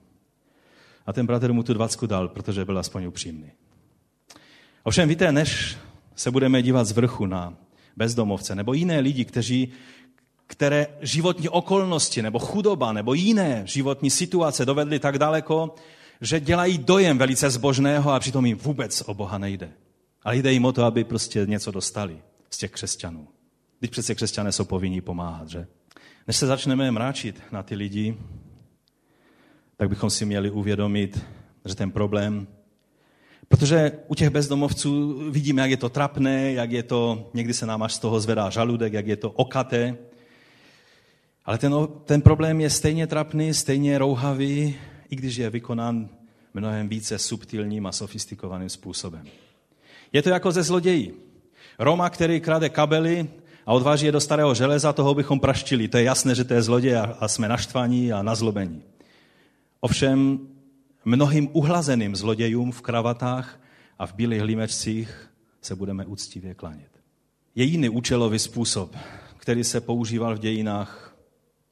A ten bratr mu tu dvacku dal, protože byl aspoň upřímný. Ovšem víte, než se budeme dívat z vrchu na bezdomovce nebo jiné lidi, kteří, které životní okolnosti nebo chudoba nebo jiné životní situace dovedly tak daleko, že dělají dojem velice zbožného a přitom jim vůbec o Boha nejde. Ale jde jim o to, aby prostě něco dostali z těch křesťanů. Teď přece křesťané jsou povinní pomáhat, že? Než se začneme mráčit na ty lidi, tak bychom si měli uvědomit, že ten problém, protože u těch bezdomovců vidíme, jak je to trapné, jak je to, někdy se nám až z toho zvedá žaludek, jak je to okaté, ale ten, ten problém je stejně trapný, stejně rouhavý, i když je vykonán mnohem více subtilním a sofistikovaným způsobem. Je to jako ze zlodějí. Roma, který krade kabely a odváží je do starého železa, toho bychom praštili. To je jasné, že to je zloděj a jsme naštvaní a nazlobení. Ovšem mnohým uhlazeným zlodějům v kravatách a v bílých limečcích se budeme úctivě klanět. Je jiný účelový způsob, který se používal v dějinách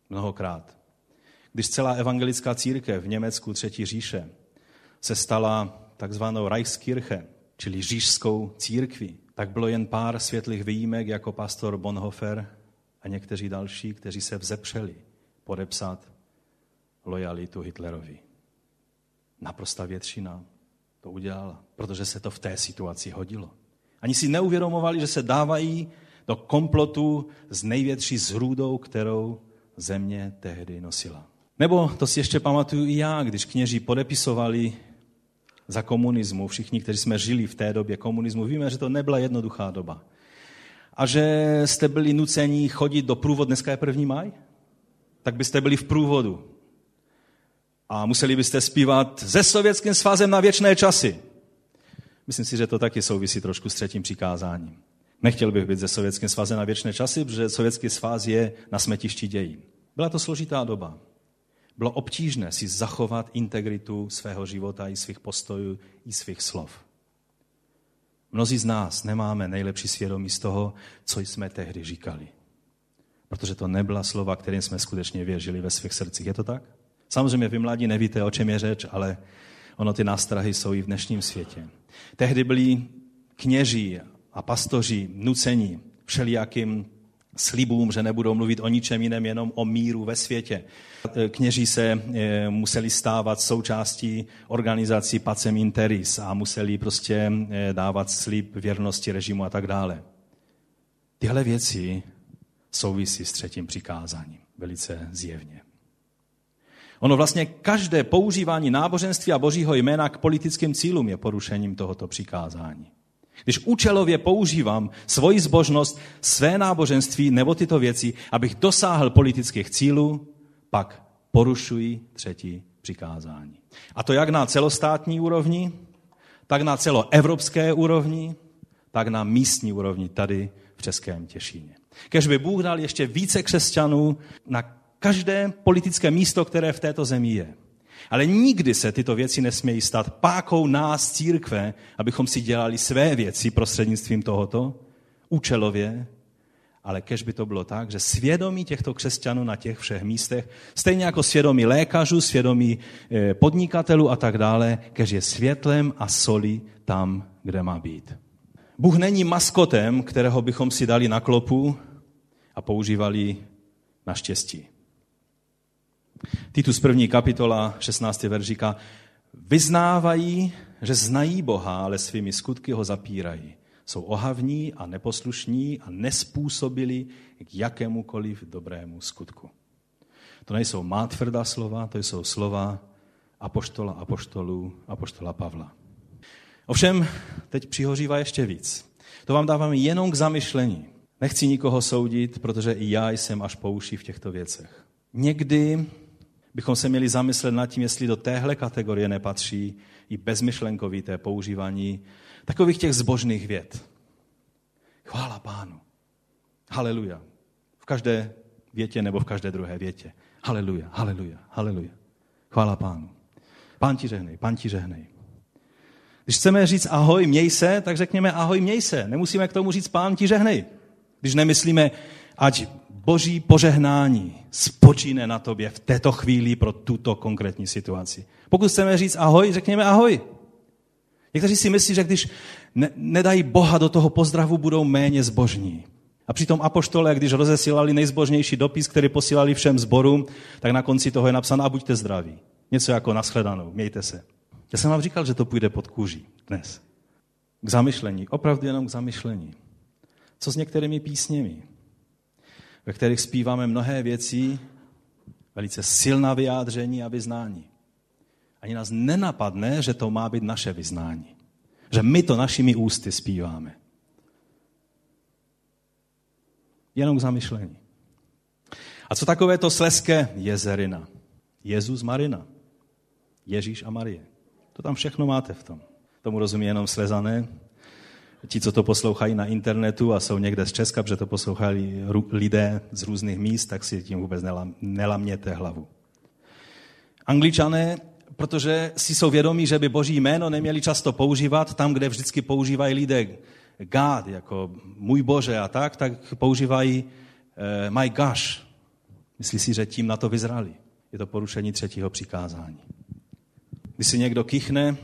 mnohokrát. Když celá evangelická církev v Německu Třetí říše se stala takzvanou Reichskirche, čili říšskou církví, tak bylo jen pár světlých výjimek jako pastor Bonhoeffer a někteří další, kteří se vzepřeli podepsat lojalitu Hitlerovi. Naprosta většina to udělala, protože se to v té situaci hodilo. Ani si neuvědomovali, že se dávají do komplotu s největší zrůdou, kterou země tehdy nosila. Nebo to si ještě pamatuju i já, když kněží podepisovali za komunismu, všichni, kteří jsme žili v té době komunismu, víme, že to nebyla jednoduchá doba. A že jste byli nuceni chodit do průvodu, dneska je první maj, tak byste byli v průvodu. A museli byste zpívat se Sovětským svazem na věčné časy. Myslím si, že to taky souvisí trošku s třetím přikázáním. Nechtěl bych být ze Sovětským svazem na věčné časy, protože Sovětský svaz je na smetišti dějin. Byla to složitá doba. Bylo obtížné si zachovat integritu svého života i svých postojů, i svých slov. Mnozí z nás nemáme nejlepší svědomí z toho, co jsme tehdy říkali. Protože to nebyla slova, kterým jsme skutečně věřili ve svých srdcích. Je to tak? Samozřejmě vy mladí nevíte, o čem je řeč, ale ono ty nástrahy jsou i v dnešním světě. Tehdy byli kněží a pastoři nuceni všelijakým slibům, že nebudou mluvit o ničem jiném, jenom o míru ve světě. Kněží se eh, museli stávat součástí organizací Pacem Interis a museli prostě eh, dávat slib věrnosti režimu a tak dále. Tyhle věci souvisí s třetím přikázáním velice zjevně. Ono vlastně každé používání náboženství a božího jména k politickým cílům je porušením tohoto přikázání. Když účelově používám svoji zbožnost, své náboženství nebo tyto věci, abych dosáhl politických cílů, pak porušuji třetí přikázání. A to jak na celostátní úrovni, tak na celoevropské úrovni, tak na místní úrovni tady v Českém Těšíně. Kež by Bůh dal ještě více křesťanů na každé politické místo, které v této zemi je. Ale nikdy se tyto věci nesmějí stát pákou nás, církve, abychom si dělali své věci prostřednictvím tohoto, účelově, ale kež by to bylo tak, že svědomí těchto křesťanů na těch všech místech, stejně jako svědomí lékařů, svědomí eh, podnikatelů a tak dále, kež je světlem a soli tam, kde má být. Bůh není maskotem, kterého bychom si dali na klopu a používali na štěstí. Titus první kapitola, 16. verš říká, vyznávají, že znají Boha, ale svými skutky ho zapírají. Jsou ohavní a neposlušní a nespůsobili k jakémukoliv dobrému skutku. To nejsou má tvrdá slova, to jsou slova apoštola apoštolů, apoštola Pavla. Ovšem, teď přihořívá ještě víc. To vám dávám jenom k zamyšlení. Nechci nikoho soudit, protože i já jsem až po uši v těchto věcech. Někdy bychom se měli zamyslet nad tím, jestli do téhle kategorie nepatří i bezmyšlenkovité používání takových těch zbožných věd. Chvála pánu. Haleluja. V každé větě nebo v každé druhé větě. Haleluja, haleluja, haleluja. Chvála pánu. Pán ti žehnej, pán ti žehnej. Když chceme říct ahoj, měj se, tak řekněme ahoj, měj se. Nemusíme k tomu říct pán ti žehnej. Když nemyslíme, ať boží požehnání spočíne na tobě v této chvíli pro tuto konkrétní situaci. Pokud chceme říct ahoj, řekněme ahoj. Někteří si myslí, že když ne, nedají Boha do toho pozdravu, budou méně zbožní. A přitom apoštole, když rozesílali nejzbožnější dopis, který posílali všem zborům, tak na konci toho je napsáno a buďte zdraví. Něco jako nashledanou, mějte se. Já jsem vám říkal, že to půjde pod kůží dnes. K zamyšlení, opravdu jenom k zamyšlení. Co s některými písněmi? Ve kterých zpíváme mnohé věci, velice silná vyjádření a vyznání. Ani nás nenapadne, že to má být naše vyznání. Že my to našimi ústy zpíváme. Jenom k zamyšlení. A co takové to sleské jezerina? Jezus Marina. Ježíš a Marie. To tam všechno máte v tom. Tomu rozumí jenom slezané, ti, co to poslouchají na internetu a jsou někde z Česka, protože to poslouchají lidé z různých míst, tak si tím vůbec nelaměte hlavu. Angličané, protože si jsou vědomí, že by boží jméno neměli často používat, tam, kde vždycky používají lidé God, jako můj bože a tak, tak používají uh, my gosh. Myslí si, že tím na to vyzrali. Je to porušení třetího přikázání. Když si někdo kichne,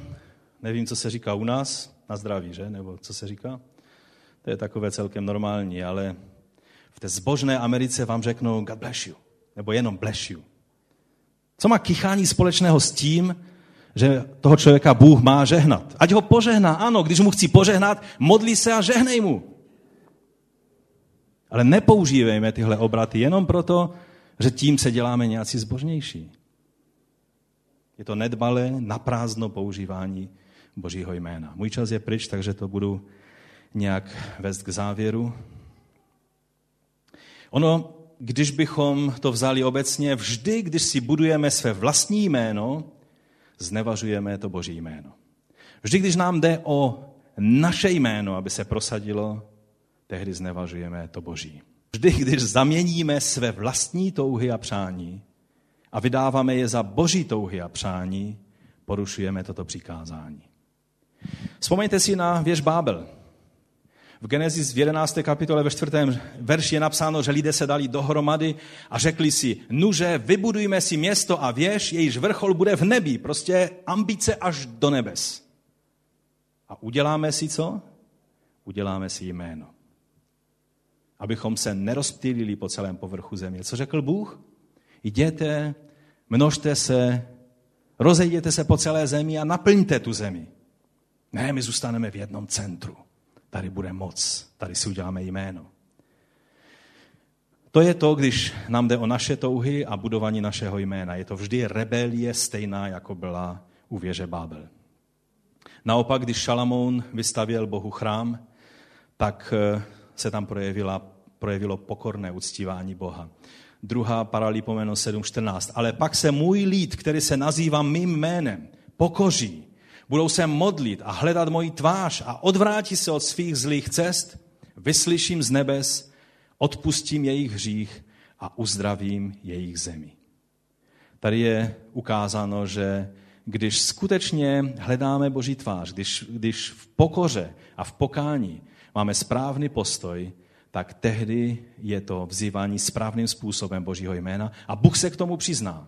nevím, co se říká u nás, na zdraví, že? Nebo co se říká? To je takové celkem normální, ale v té zbožné Americe vám řeknou God bless you, nebo jenom bless you. Co má kichání společného s tím, že toho člověka Bůh má žehnat? Ať ho požehná, ano, když mu chci požehnat, modlí se a žehnej mu. Ale nepoužívejme tyhle obraty jenom proto, že tím se děláme nějací zbožnější. Je to nedbalé, naprázdno používání Božího jména. Můj čas je pryč, takže to budu nějak vést k závěru. Ono, když bychom to vzali obecně, vždy, když si budujeme své vlastní jméno, znevažujeme to Boží jméno. Vždy, když nám jde o naše jméno, aby se prosadilo, tehdy znevažujeme to Boží. Vždy, když zaměníme své vlastní touhy a přání a vydáváme je za Boží touhy a přání, porušujeme toto přikázání. Vzpomeňte si na věž Bábel. V Genesis v 11. kapitole ve 4. verši je napsáno, že lidé se dali dohromady a řekli si, nuže, vybudujme si město a věž, jejíž vrchol bude v nebi, prostě ambice až do nebes. A uděláme si co? Uděláme si jméno. Abychom se nerozptýlili po celém povrchu země. Co řekl Bůh? Jděte, množte se, rozejděte se po celé zemi a naplňte tu zemi. Ne, my zůstaneme v jednom centru. Tady bude moc, tady si uděláme jméno. To je to, když nám jde o naše touhy a budování našeho jména. Je to vždy rebelie stejná, jako byla u věže Bábel. Naopak, když Šalamoun vystavěl Bohu chrám, tak eh, se tam projevila, projevilo pokorné uctívání Boha. Druhá paralipomeno 7.14. Ale pak se můj lid, který se nazývá mým jménem, pokoří, budou se modlit a hledat moji tvář a odvrátí se od svých zlých cest, vyslyším z nebes, odpustím jejich hřích a uzdravím jejich zemi. Tady je ukázáno, že když skutečně hledáme Boží tvář, když, když v pokoře a v pokání máme správný postoj, tak tehdy je to vzývání správným způsobem Božího jména a Bůh se k tomu přizná.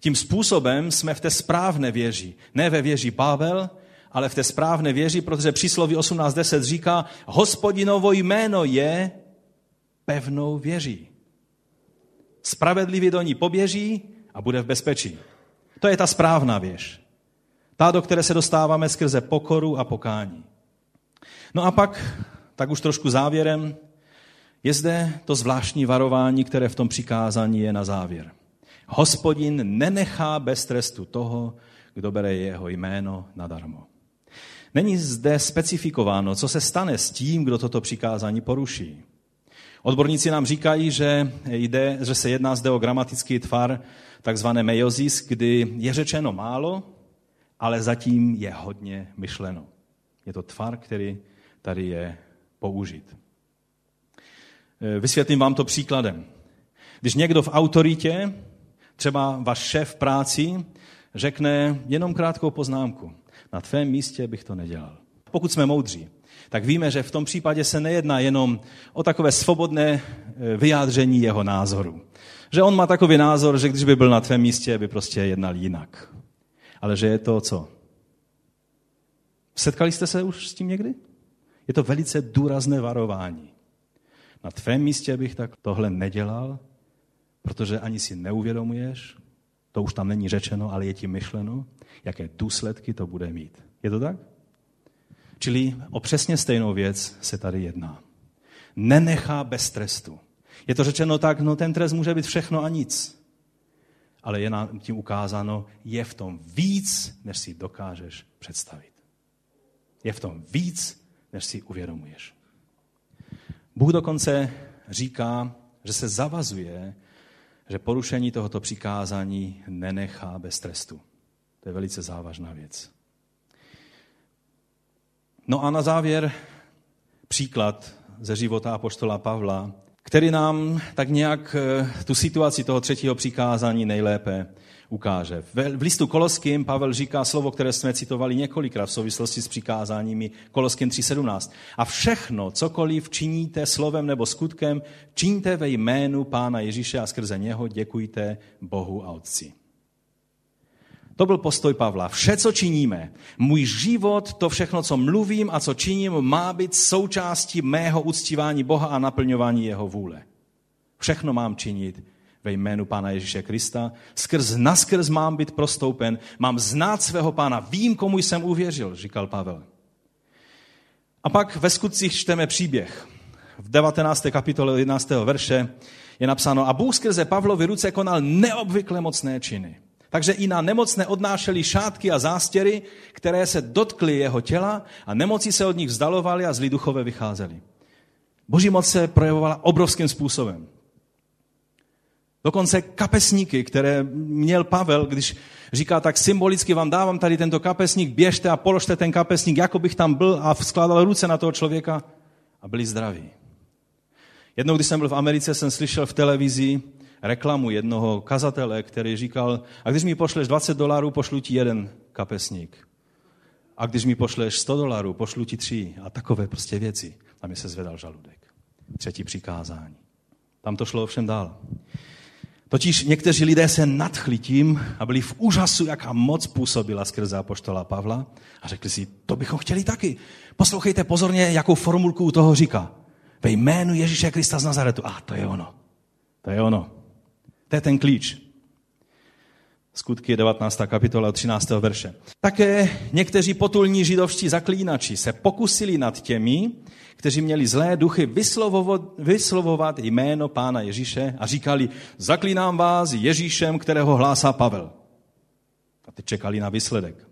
Tím způsobem jsme v té správné věži. Ne ve věži Pavel, ale v té správné věži, protože přísloví 18.10 říká, hospodinovo jméno je pevnou věží. Spravedlivý do ní poběží a bude v bezpečí. To je ta správná věž. Ta, do které se dostáváme skrze pokoru a pokání. No a pak, tak už trošku závěrem, je zde to zvláštní varování, které v tom přikázání je na závěr. Hospodin nenechá bez trestu toho, kdo bere jeho jméno nadarmo. Není zde specifikováno, co se stane s tím, kdo toto přikázání poruší. Odborníci nám říkají, že, jde, že se jedná zde o gramatický tvar takzvané mejozis, kdy je řečeno málo, ale zatím je hodně myšleno. Je to tvar, který tady je použit. Vysvětlím vám to příkladem. Když někdo v autoritě Třeba váš šéf v práci řekne jenom krátkou poznámku. Na tvém místě bych to nedělal. Pokud jsme moudří, tak víme, že v tom případě se nejedná jenom o takové svobodné e, vyjádření jeho názoru. Že on má takový názor, že když by byl na tvém místě, by prostě jednal jinak. Ale že je to co? Setkali jste se už s tím někdy? Je to velice důrazné varování. Na tvém místě bych tak tohle nedělal, protože ani si neuvědomuješ, to už tam není řečeno, ale je ti myšleno, jaké důsledky to bude mít. Je to tak? Čili o přesně stejnou věc se tady jedná. Nenechá bez trestu. Je to řečeno tak, no ten trest může být všechno a nic. Ale je nám tím ukázáno, je v tom víc, než si dokážeš představit. Je v tom víc, než si uvědomuješ. Bůh dokonce říká, že se zavazuje, že porušení tohoto přikázání nenechá bez trestu. To je velice závažná věc. No a na závěr příklad ze života apoštola Pavla, který nám tak nějak eh, tu situaci toho třetího přikázání nejlépe ukáže. V listu Koloským Pavel říká slovo, které jsme citovali několikrát v souvislosti s přikázáními Koloským 3.17. A všechno, cokoliv činíte slovem nebo skutkem, čiňte ve jménu Pána Ježíše a skrze něho děkujte Bohu a Otci. To byl postoj Pavla. Vše, co činíme, můj život, to všechno, co mluvím a co činím, má být součástí mého uctívání Boha a naplňování jeho vůle. Všechno mám činit ve jménu Pána Ježíše Krista. Skrz naskrz mám být prostoupen, mám znát svého Pána, vím, komu jsem uvěřil, říkal Pavel. A pak ve skutcích čteme příběh. V 19. kapitole 11. verše je napsáno, a Bůh skrze Pavlovi ruce konal neobvykle mocné činy. Takže i na nemocné odnášeli šátky a zástěry, které se dotkly jeho těla a nemoci se od nich vzdalovaly a zlí duchové vycházeli. Boží moc se projevovala obrovským způsobem. Dokonce kapesníky, které měl Pavel, když říká, tak symbolicky vám dávám tady tento kapesník, běžte a položte ten kapesník, jako bych tam byl a skládal ruce na toho člověka a byli zdraví. Jednou, když jsem byl v Americe, jsem slyšel v televizi reklamu jednoho kazatele, který říkal, a když mi pošleš 20 dolarů, pošlu ti jeden kapesník. A když mi pošleš 100 dolarů, pošlu ti tři. A takové prostě věci. A mi se zvedal žaludek. Třetí přikázání. Tam to šlo ovšem dál. Totiž někteří lidé se nadchli tím a byli v úžasu, jaká moc působila skrze apoštola Pavla a řekli si, to bychom chtěli taky. Poslouchejte pozorně, jakou formulku u toho říká. Ve jménu Ježíše Krista z Nazaretu. A to je ono. To je ono. To je ten klíč. Skutky 19. kapitola 13. verše. Také někteří potulní židovští zaklínači se pokusili nad těmi, kteří měli zlé duchy vyslovovat, vyslovovat jméno Pána Ježíše a říkali, zaklínám vás Ježíšem, kterého hlásá Pavel. A teď čekali na výsledek.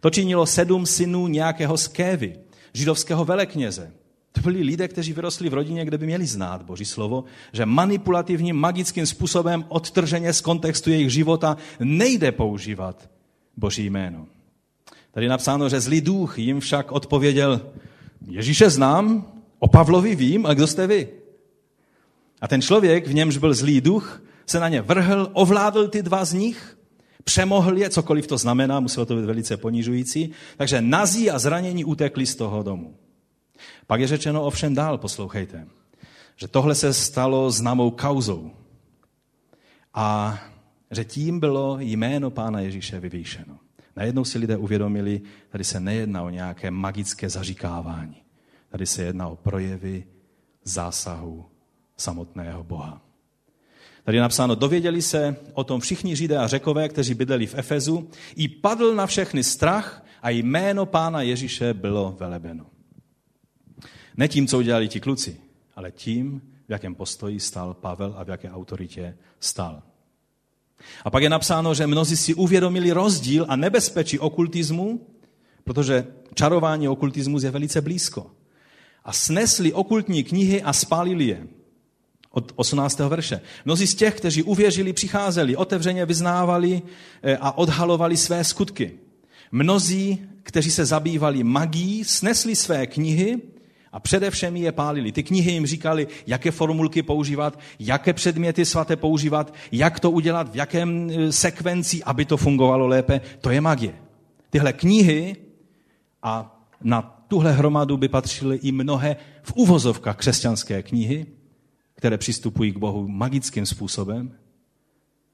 To činilo sedm synů nějakého skévy, židovského velekněze. To byli lidé, kteří vyrostli v rodině, kde by měli znát Boží slovo, že manipulativním, magickým způsobem odtrženě z kontextu jejich života nejde používat Boží jméno. Tady je napsáno, že zlý duch jim však odpověděl, Ježíše znám, o Pavlovi vím, a kdo jste vy? A ten člověk, v němž byl zlý duch, se na ně vrhl, ovládl ty dva z nich, přemohl je, cokoliv to znamená, muselo to být velice ponižující, takže nazí a zranění utekli z toho domu. Pak je řečeno ovšem dál, poslouchejte, že tohle se stalo známou kauzou a že tím bylo jméno Pána Ježíše vyvýšeno. Najednou si lidé uvědomili, tady se nejedná o nějaké magické zaříkávání. Tady se jedná o projevy zásahu samotného Boha. Tady je napsáno, dověděli se o tom všichni Židé a Řekové, kteří bydleli v Efezu, i padl na všechny strach a jméno pána Ježíše bylo velebeno. Ne tím, co udělali ti kluci, ale tím, v jakém postoji stál Pavel a v jaké autoritě stál. A pak je napsáno, že mnozí si uvědomili rozdíl a nebezpečí okultismu, protože čarování okultismus je velice blízko. A snesli okultní knihy a spálili je. Od 18. verše. Mnozí z těch, kteří uvěřili, přicházeli, otevřeně vyznávali eh, a odhalovali své skutky. Mnozí, kteří se zabývali magií, snesli své knihy a především je pálili. Ty knihy jim říkali, jaké formulky používat, jaké předměty svaté používat, jak to udělat, v jakém e, sekvenci, aby to fungovalo lépe. To je magie. Tyhle knihy a na tuhle hromadu by patřily i mnohé v uvozovkách křesťanské knihy, které přistupují k Bohu magickým způsobem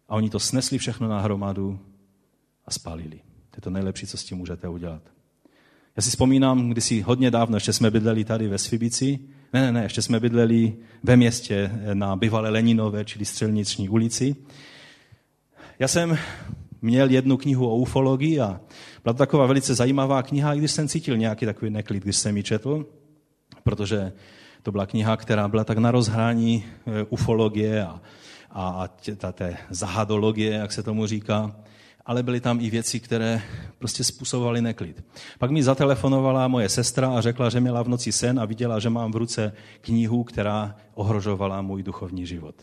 a oni to snesli všechno na hromadu a spalili. To je to nejlepší, co s tím můžete udělat. Já si vzpomínám, si hodně dávno, ještě jsme bydleli tady ve Svibici, ne, ne, ne, ještě jsme bydleli ve městě na bývalé Leninové, čili Střelniční ulici. Já jsem měl jednu knihu o ufologii a byla to taková velice zajímavá kniha, i když jsem cítil nějaký takový neklid, když jsem ji četl, protože to byla kniha, která byla tak na rozhrání e, ufologie a, a, a té zahadologie, jak se tomu říká ale byly tam i věci, které prostě způsobovaly neklid. Pak mi zatelefonovala moje sestra a řekla, že měla v noci sen a viděla, že mám v ruce knihu, která ohrožovala můj duchovní život.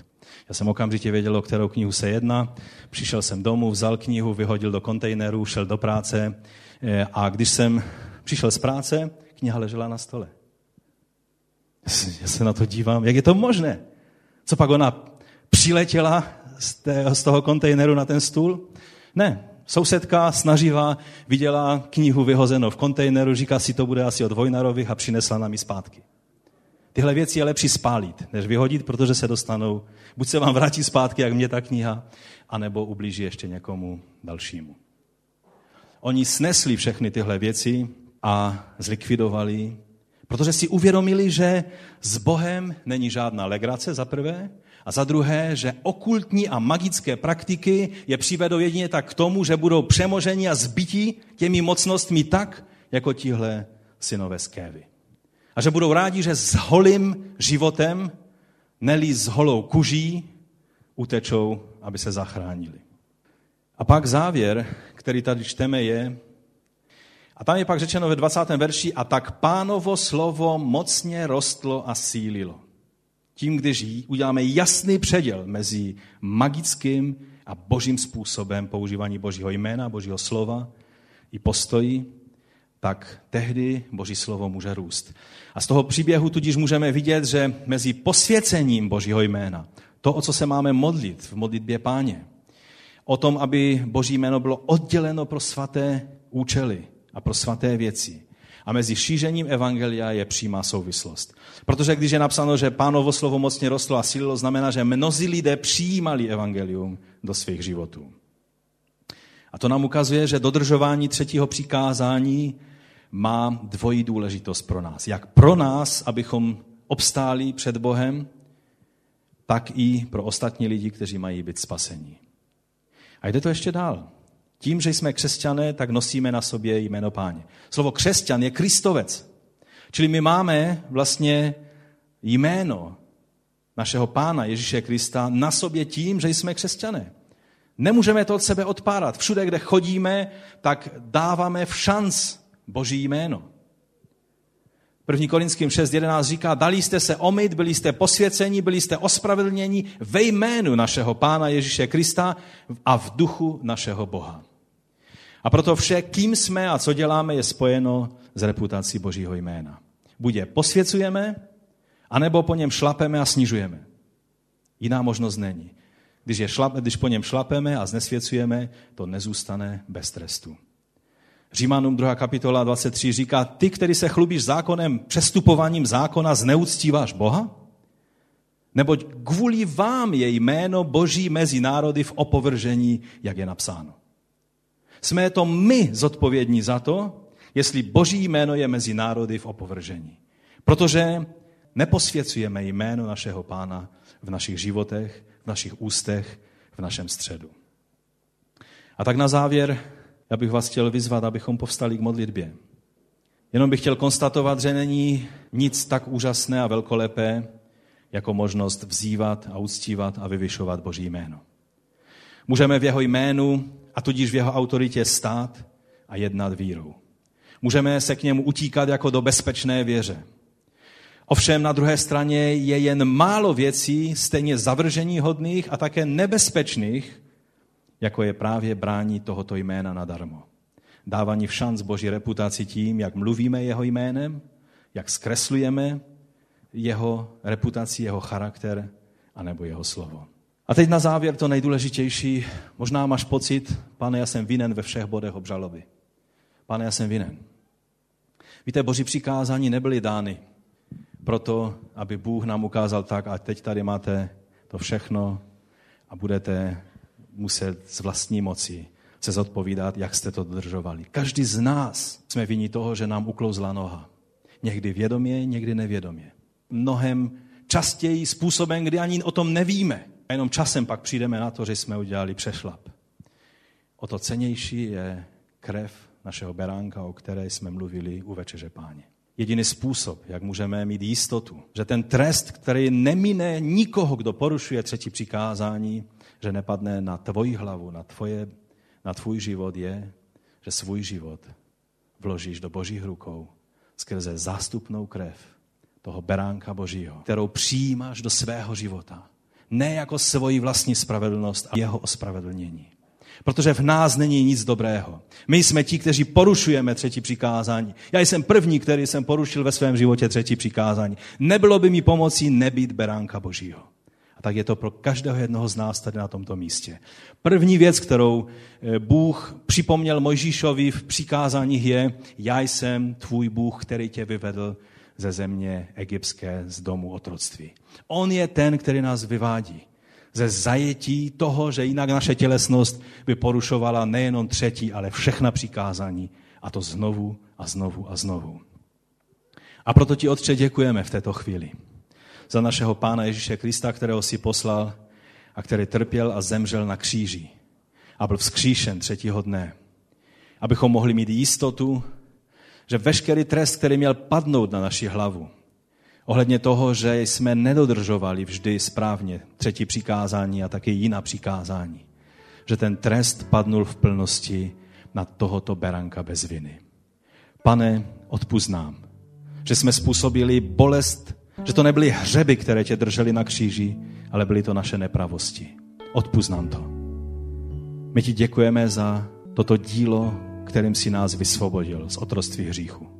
Já jsem okamžitě věděl, o kterou knihu se jedná. Přišel jsem domů, vzal knihu, vyhodil do kontejneru, šel do práce eh, a když jsem přišel z práce, kniha ležela na stole. Já se na to dívám, jak je to možné? Co pak ona přiletěla z, toho kontejneru na ten stůl ne, sousedka snaživá viděla knihu vyhozenou v kontejneru, říká si, to bude asi od Vojnarových a přinesla nám ji zpátky. Tyhle věci je lepší spálit, než vyhodit, protože se dostanou, buď se vám vrátí zpátky, jak mě ta kniha, anebo ublíží ještě někomu dalšímu. Oni snesli všechny tyhle věci a zlikvidovali, protože si uvědomili, že s Bohem není žádná legrace za prvé a za druhé, že okultní a magické praktiky je přivedou jedině tak k tomu, že budou přemoženi a zbytí těmi mocnostmi tak, jako tihle synové z Kévy. A že budou rádi, že s holým životem, neli s holou kuží, utečou, aby se zachránili. A pak závěr, který tady čteme, je, a tam je pak řečeno ve 20. verši, a tak pánovo slovo mocně rostlo a sílilo. Tím, když uděláme jasný předěl mezi magickým a božím způsobem používání božího jména, božího slova i postojí, tak tehdy boží slovo může růst. A z toho příběhu tudíž můžeme vidět, že mezi posvěcením božího jména, to, o co se máme modlit v modlitbě páně, o tom, aby boží jméno bylo odděleno pro svaté účely a pro svaté věci. A mezi šířením evangelia je přímá souvislost. Protože když je napsáno, že pánovo slovo mocně rostlo a sílilo, znamená, že mnozí lidé přijímali evangelium do svých životů. A to nám ukazuje, že dodržování třetího přikázání má dvojí důležitost pro nás. Jak pro nás, abychom obstáli před Bohem, tak i pro ostatní lidi, kteří mají být spasení. A jde to ještě dál. Tím, že jsme křesťané, tak nosíme na sobě jméno páně. Slovo křesťan je kristovec. Čili my máme vlastně jméno našeho pána Ježíše Krista na sobě tím, že jsme křesťané. Nemůžeme to od sebe odpárat. Všude, kde chodíme, tak dáváme v šanc Boží jméno. 1. Korinským 6.11 říká, dali jste se omyt, byli jste posvěceni, byli jste ospravedlněni ve jménu našeho Pána Ježíše Krista a v duchu našeho Boha. A proto vše, kým jsme a co děláme, je spojeno s reputací Božího jména. Buď je posvěcujeme, anebo po něm šlapeme a snižujeme. Jiná možnost není. Když, je šlap, když po něm šlapeme a znesvěcujeme, to nezůstane bez trestu. Římanům 2. kapitola 23 říká, ty, který se chlubíš zákonem, přestupováním zákona, zneuctíváš Boha? Neboť kvůli vám je jméno Boží mezi národy v opovržení, jak je napsáno. Jsme to my zodpovědní za to, jestli Boží jméno je mezi národy v opovržení. Protože neposvěcujeme jméno našeho pána v našich životech, v našich ústech, v našem středu. A tak na závěr já bych vás chtěl vyzvat, abychom povstali k modlitbě. Jenom bych chtěl konstatovat, že není nic tak úžasné a velkolepé, jako možnost vzývat a uctívat a vyvyšovat Boží jméno. Můžeme v jeho jménu a tudíž v jeho autoritě stát a jednat vírou. Můžeme se k němu utíkat jako do bezpečné věře. Ovšem na druhé straně je jen málo věcí stejně zavržení hodných a také nebezpečných, jako je právě brání tohoto jména nadarmo. Dávání v šanc Boží reputaci tím, jak mluvíme jeho jménem, jak zkreslujeme jeho reputaci, jeho charakter, anebo jeho slovo. A teď na závěr to nejdůležitější. Možná máš pocit, pane, já jsem vinen ve všech bodech obžaloby. Pane, já jsem vinen. Víte, boží přikázání nebyly dány proto, aby Bůh nám ukázal tak, a teď tady máte to všechno a budete muset z vlastní moci se zodpovídat, jak jste to dodržovali. Každý z nás jsme viní toho, že nám uklouzla noha. Někdy vědomě, někdy nevědomě. Mnohem častěji způsobem, kdy ani o tom nevíme. A jenom časem pak přijdeme na to, že jsme udělali přešlap. O to cenější je krev našeho beránka, o které jsme mluvili u Večeře Páně. Jediný způsob, jak můžeme mít jistotu, že ten trest, který nemine nikoho, kdo porušuje třetí přikázání, že nepadne na tvoji hlavu, na, tvoje, na tvůj život, je, že svůj život vložíš do božích rukou skrze zástupnou krev toho beránka božího, kterou přijímáš do svého života. Ne jako svoji vlastní spravedlnost a jeho ospravedlnění. Protože v nás není nic dobrého. My jsme ti, kteří porušujeme třetí přikázání. Já jsem první, který jsem porušil ve svém životě třetí přikázání. Nebylo by mi pomocí nebýt beránka božího. A tak je to pro každého jednoho z nás tady na tomto místě. První věc, kterou eh, Bůh připomněl Mojžíšovi v přikázáních je, já jsem tvůj Bůh, který tě vyvedl ze země egyptské, z domu otroctví. On je ten, který nás vyvádí ze zajetí toho, že jinak naše tělesnost by porušovala nejenom třetí, ale všechna přikázání. A to znovu a znovu a znovu. A proto ti, Otče, děkujeme v této chvíli za našeho Pána Ježíše Krista, kterého si poslal a který trpěl a zemřel na kříži a byl vzkříšen třetího dne. Abychom mohli mít jistotu, že veškerý trest, který měl padnout na naši hlavu, ohledně toho, že jsme nedodržovali vždy správně třetí přikázání a také jiná přikázání, že ten trest padnul v plnosti na tohoto beranka bez viny. Pane, odpust nám, že jsme způsobili bolest, že to nebyly hřeby, které tě držely na kříži, ale byly to naše nepravosti. Odpust nám to. My ti děkujeme za toto dílo, kterým si nás vysvobodil z otroství hříchu.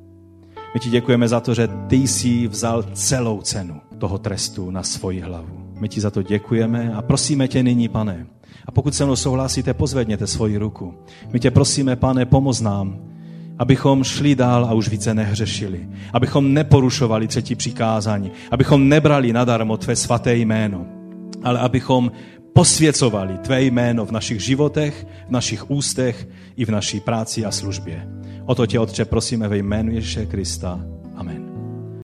My ti děkujeme za to, že ty jsi vzal celou cenu toho trestu na svoji hlavu. My ti za to děkujeme a prosíme tě nyní, pane. A pokud se mnou souhlasíte, pozvedněte svoji ruku. My tě prosíme, pane, pomoz nám, abychom šli dál a už více nehřešili. Abychom neporušovali třetí přikázání. Abychom nebrali nadarmo tvé svaté jméno. Ale abychom posvěcovali tvé jméno v našich životech, v našich ústech i v naší práci a službě. O to tě, Otče, prosíme ve jménu Ježíše Krista.